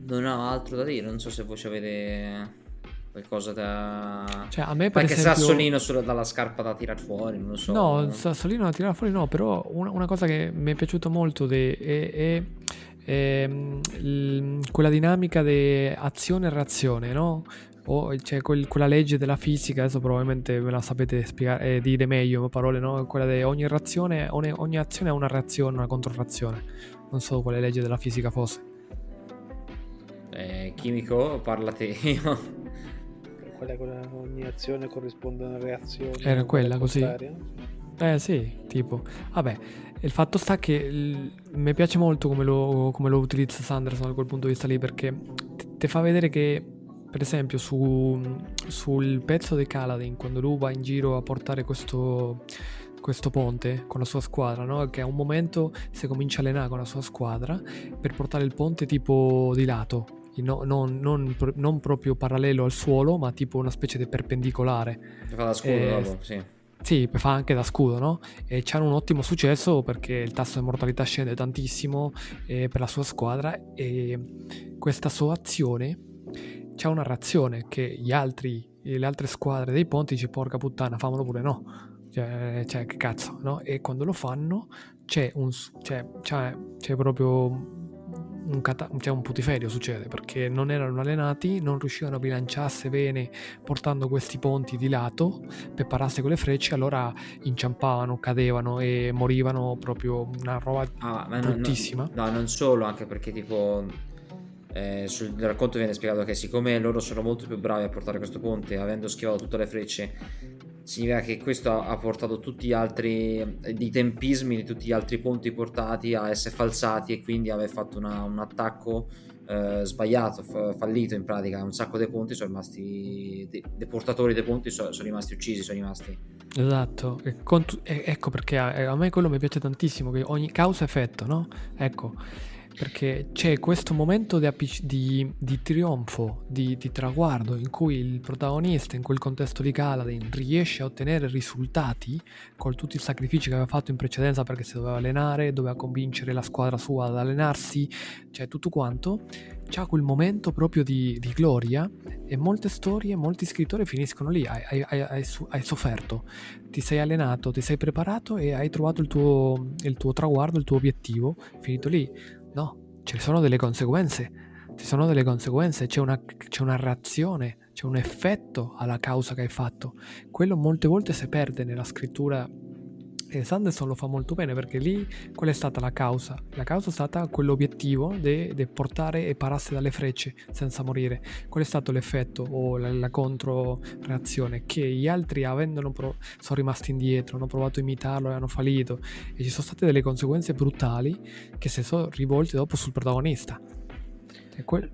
non ho altro da dire, non so se voi avete qualcosa da... Cioè, a me per Qualche esempio... sassolino solo dalla scarpa da tirare fuori, non lo so. No, il sassolino da tirare fuori no, però una, una cosa che mi è piaciuta molto de, è, è, è, è quella dinamica di azione e reazione, no? O, cioè quel, quella legge della fisica, adesso probabilmente ve la sapete spiegare, eh, dire meglio a parole, no? Quella di ogni reazione, ogni, ogni azione ha una reazione, una controreazione. Non so quale legge della fisica fosse. Eh, chimico, parlate io qual è quella ogni azione corrisponde a una reazione era quella così? eh sì tipo. Vabbè il fatto sta che il... mi piace molto come lo, come lo utilizza Sanderson da quel punto di vista lì perché ti fa vedere che per esempio su, sul pezzo di Caladin quando lui va in giro a portare questo questo ponte con la sua squadra, no? che a un momento si comincia a allenare con la sua squadra per portare il ponte tipo di lato, no, non, non, non, proprio parallelo al suolo, ma tipo una specie di perpendicolare. Fa da scudo eh, dopo, sì. sì, fa anche da scudo, no? E c'hanno un ottimo successo perché il tasso di mortalità scende tantissimo eh, per la sua squadra e questa sua azione c'ha una reazione che gli altri, le altre squadre dei ponti dice porca puttana, fammelo pure no. Cioè, cioè che cazzo, no? E quando lo fanno c'è un... C'è, c'è, c'è proprio un, cata- cioè un putiferio succede perché non erano allenati, non riuscivano a bilanciarsi bene portando questi ponti di lato per pararsi con le frecce, allora inciampavano, cadevano e morivano proprio una roba ah, bruttissima. No, no, no, non solo, anche perché tipo eh, sul racconto viene spiegato che siccome loro sono molto più bravi a portare questo ponte, avendo schivato tutte le frecce, significa che questo ha portato tutti gli altri i tempismi di tutti gli altri ponti portati a essere falsati e quindi aver fatto una, un attacco eh, sbagliato, f- fallito in pratica. Un sacco dei ponti sono rimasti, dei, dei portatori dei ponti sono, sono, rimasti uccisi, sono rimasti. Esatto, e con, e, ecco perché a, a me quello mi piace tantissimo, che ogni causa-effetto, no? Ecco perché c'è questo momento di, di, di trionfo, di, di, traguardo, in cui il protagonista, in quel contesto di Galadin, riesce a ottenere risultati con tutti i sacrifici che aveva fatto in precedenza perché si doveva allenare, doveva convincere la squadra sua ad allenarsi, cioè tutto quanto. C'ha quel momento proprio di, gloria e molte storie, molti scrittori finiscono lì, hai, hai, hai, hai, sofferto, ti sei allenato, ti sei preparato e hai trovato il tuo, il tuo traguardo, il tuo obiettivo, finito lì No, ci sono delle conseguenze, ci sono delle conseguenze, c'è una, c'è una reazione, c'è un effetto alla causa che hai fatto. Quello molte volte si perde nella scrittura e Sanderson lo fa molto bene perché lì qual è stata la causa? La causa è stata quell'obiettivo di portare e pararsi dalle frecce senza morire. Qual è stato l'effetto o la, la controreazione? Che gli altri avendolo pro- sono rimasti indietro, hanno provato a imitarlo e hanno fallito e ci sono state delle conseguenze brutali che si sono rivolte dopo sul protagonista. E quel...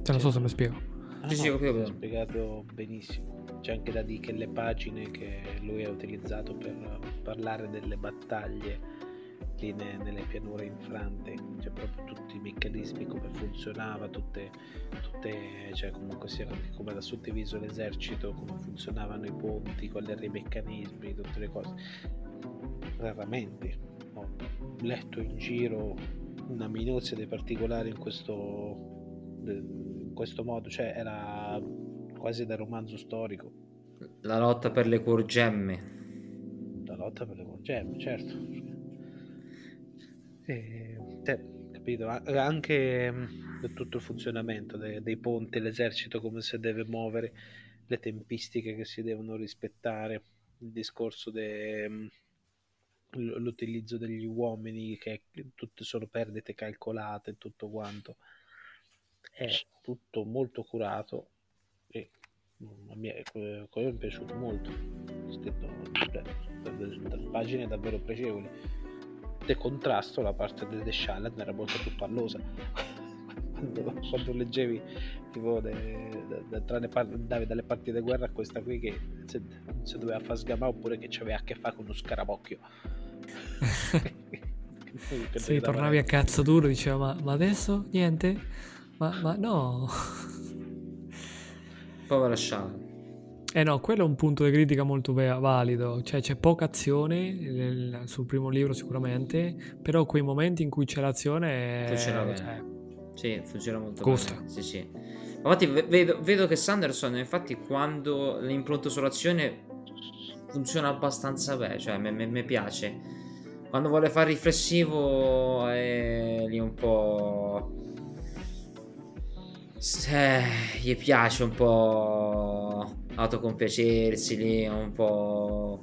Cioè, non so se mi spiego. Sì, sì, ho spiegato benissimo c'è anche da dire che le pagine che lui ha utilizzato per parlare delle battaglie lì ne, nelle pianure infrante, cioè proprio tutti i meccanismi, come funzionava, tutte, tutte cioè comunque sia come era suddiviso l'esercito, come funzionavano i ponti, quali erano i meccanismi, tutte le cose. Raramente ho letto in giro una minuzia dei particolari in questo, in questo modo, cioè era quasi da romanzo storico. La lotta per le cuorgemme. La lotta per le cuorgemme, certo. E, te, capito? Anche mm, tutto il funzionamento dei, dei ponti, l'esercito come si deve muovere, le tempistiche che si devono rispettare, il discorso dell'utilizzo mm, degli uomini, che tutte sono perdite calcolate, tutto quanto. È tutto molto curato quello mi è piaciuto molto. Scritto da pagine davvero pregevoli de contrasto la parte del The Shalan era molto più pallosa. Quando, quando, leggevi tipo de, de, de, andavi dalle parti di guerra a questa qui che se, se doveva far sgamare oppure che aveva a che fare con uno scarabocchio. Sì, tornavi a cazzo duro diceva ma, ma adesso? Niente? Ma, ma no Povera Sharon. Eh no, quello è un punto di critica molto valido, cioè c'è poca azione sul primo libro sicuramente, però quei momenti in cui c'è l'azione... Funziona bene. Cioè, sì, funziona molto costa. bene. Sì, sì. Infatti vedo, vedo, che Sanderson, infatti quando l'impronta sull'azione funziona abbastanza bene, cioè mi piace. Quando vuole fare riflessivo è lì un po' eh, gli piace un po' autocompiacersi lì, un po'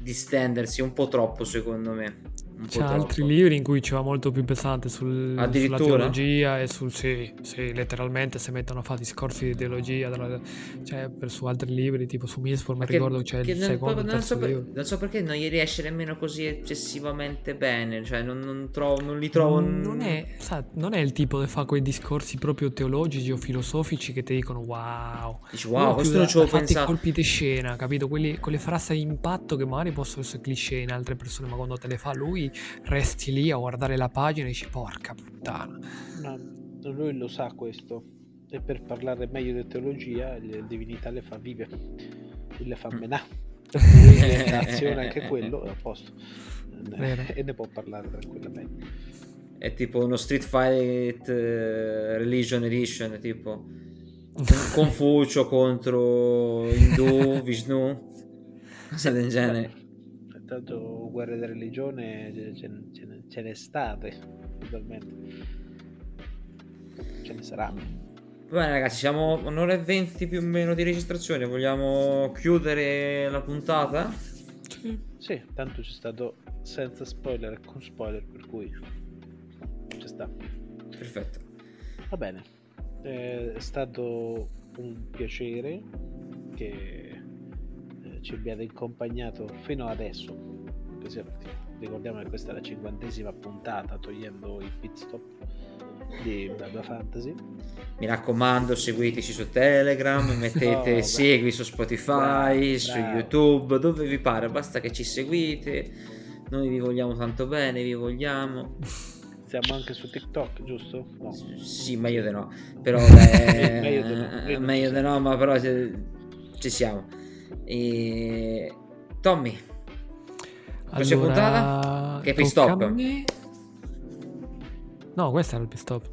distendersi un po' troppo secondo me. C'è altri libri in cui ci va molto più pesante sul, sulla teologia e sul sì, sì, letteralmente si mettono a fare discorsi di teologia, della, cioè per, su altri libri, tipo su Mispor, mi ricordo c'è il non, secondo non so, per, non so perché non gli riesce nemmeno così eccessivamente bene, cioè non, non, trovo, non li trovo... Non è, sa, non è il tipo che fa quei discorsi proprio teologici o filosofici che ti dicono wow. Dici wow, questo non ci ho pensato. colpi di scena, capito? Quelli, quelle frasi di impatto che magari possono essere cliché in altre persone, ma quando te le fa lui resti lì a guardare la pagina e dici porca puttana. No, lui lo sa questo. E per parlare meglio di teologia le divinità le fa vivere, le fa mm. menà. azione anche quello è a posto. E ne può parlare tranquillamente. È tipo uno Street Fight uh, Religion Edition tipo. Confucio contro Hindu, Vishnu cose del genere tanto guerre di religione ce, ce, ce n'è state totalmente ce ne saranno Bene ragazzi, siamo un'ora e venti più o meno di registrazione, vogliamo chiudere la puntata? Sì. Sì, tanto c'è stato senza spoiler e con spoiler, per cui ci sta. Perfetto. Va bene, è stato un piacere che eh, ci abbiate accompagnato fino adesso. Ricordiamo che questa è la cinquantesima puntata, togliendo il pit stop di Baba Fantasy. Mi raccomando, seguiteci su Telegram, mettete oh, segui su Spotify, bravo, su bravo. YouTube, dove vi pare, basta che ci seguite. Noi vi vogliamo tanto bene, vi vogliamo. Siamo anche su TikTok, giusto? No. Sì, meglio di no. Però beh, meglio di no, meglio di no ma però ci siamo. E... Tommy, prossima allora, puntata? Che pit stop? No, questo era il pit stop.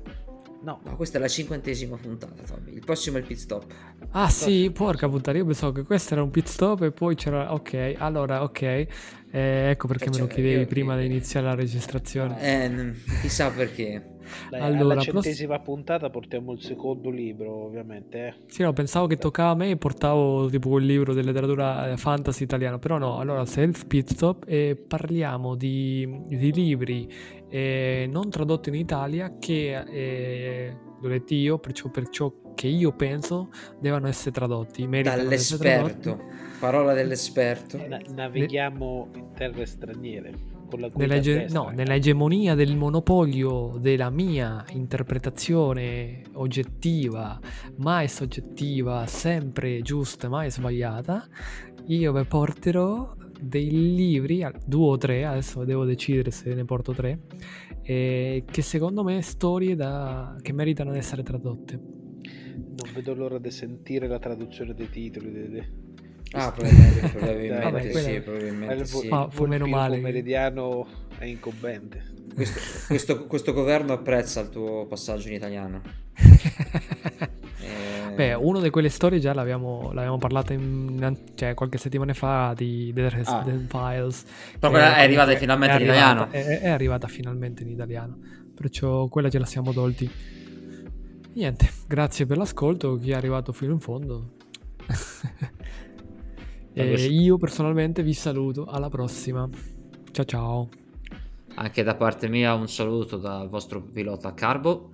No. no, questa è la cinquantesima puntata, Tommy. Il prossimo è il pit stop. Ah, sì, porca puttana. Io pensavo che questo era un pit stop e poi c'era. Ok, allora, ok. Eh, ecco perché me lo chiedevi prima di iniziare la registrazione. Eh, chissà perché. Dai, allora, alla centesima pross... puntata portiamo il secondo libro, ovviamente. Eh. Sì, no, pensavo che toccava a me e portavo tipo quel libro di letteratura eh, fantasy italiana, però no, allora self pit stop e parliamo di, di libri eh, non tradotto in Italia che eh, l'ho letto io, perciò, perciò che io penso devono essere tradotti. Dall'esperto, parola dell'esperto. Na- navighiamo in terre straniere. Nella, ge- no, nell'egemonia del monopolio della mia interpretazione oggettiva, mai soggettiva, sempre giusta, mai sbagliata, io vi porterò dei libri, due o tre, adesso devo decidere se ne porto tre, eh, che secondo me storie da, che meritano di essere tradotte. Non vedo l'ora di sentire la traduzione dei titoli. Dei, dei... Ah, probabilmente, probabilmente, Vabbè, sì, probabilmente sì. Ma fu meno male. Il meridiano è incombente. Questo, questo, questo governo apprezza il tuo passaggio in italiano. Beh, una di quelle storie già l'abbiamo, l'abbiamo parlata cioè, qualche settimana fa di The Resident ah. Files. Proprio è arrivata è, finalmente è in italiano. È, è, arrivata finalmente in italiano. Perciò quella ce la siamo tolti. Niente, grazie per l'ascolto, chi è arrivato fino in fondo. e io personalmente vi saluto, alla prossima. Ciao ciao. Anche da parte mia un saluto dal vostro pilota Carbo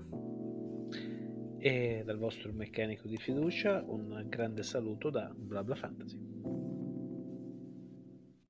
e dal vostro meccanico di fiducia un grande saluto da BlaBla Fantasy.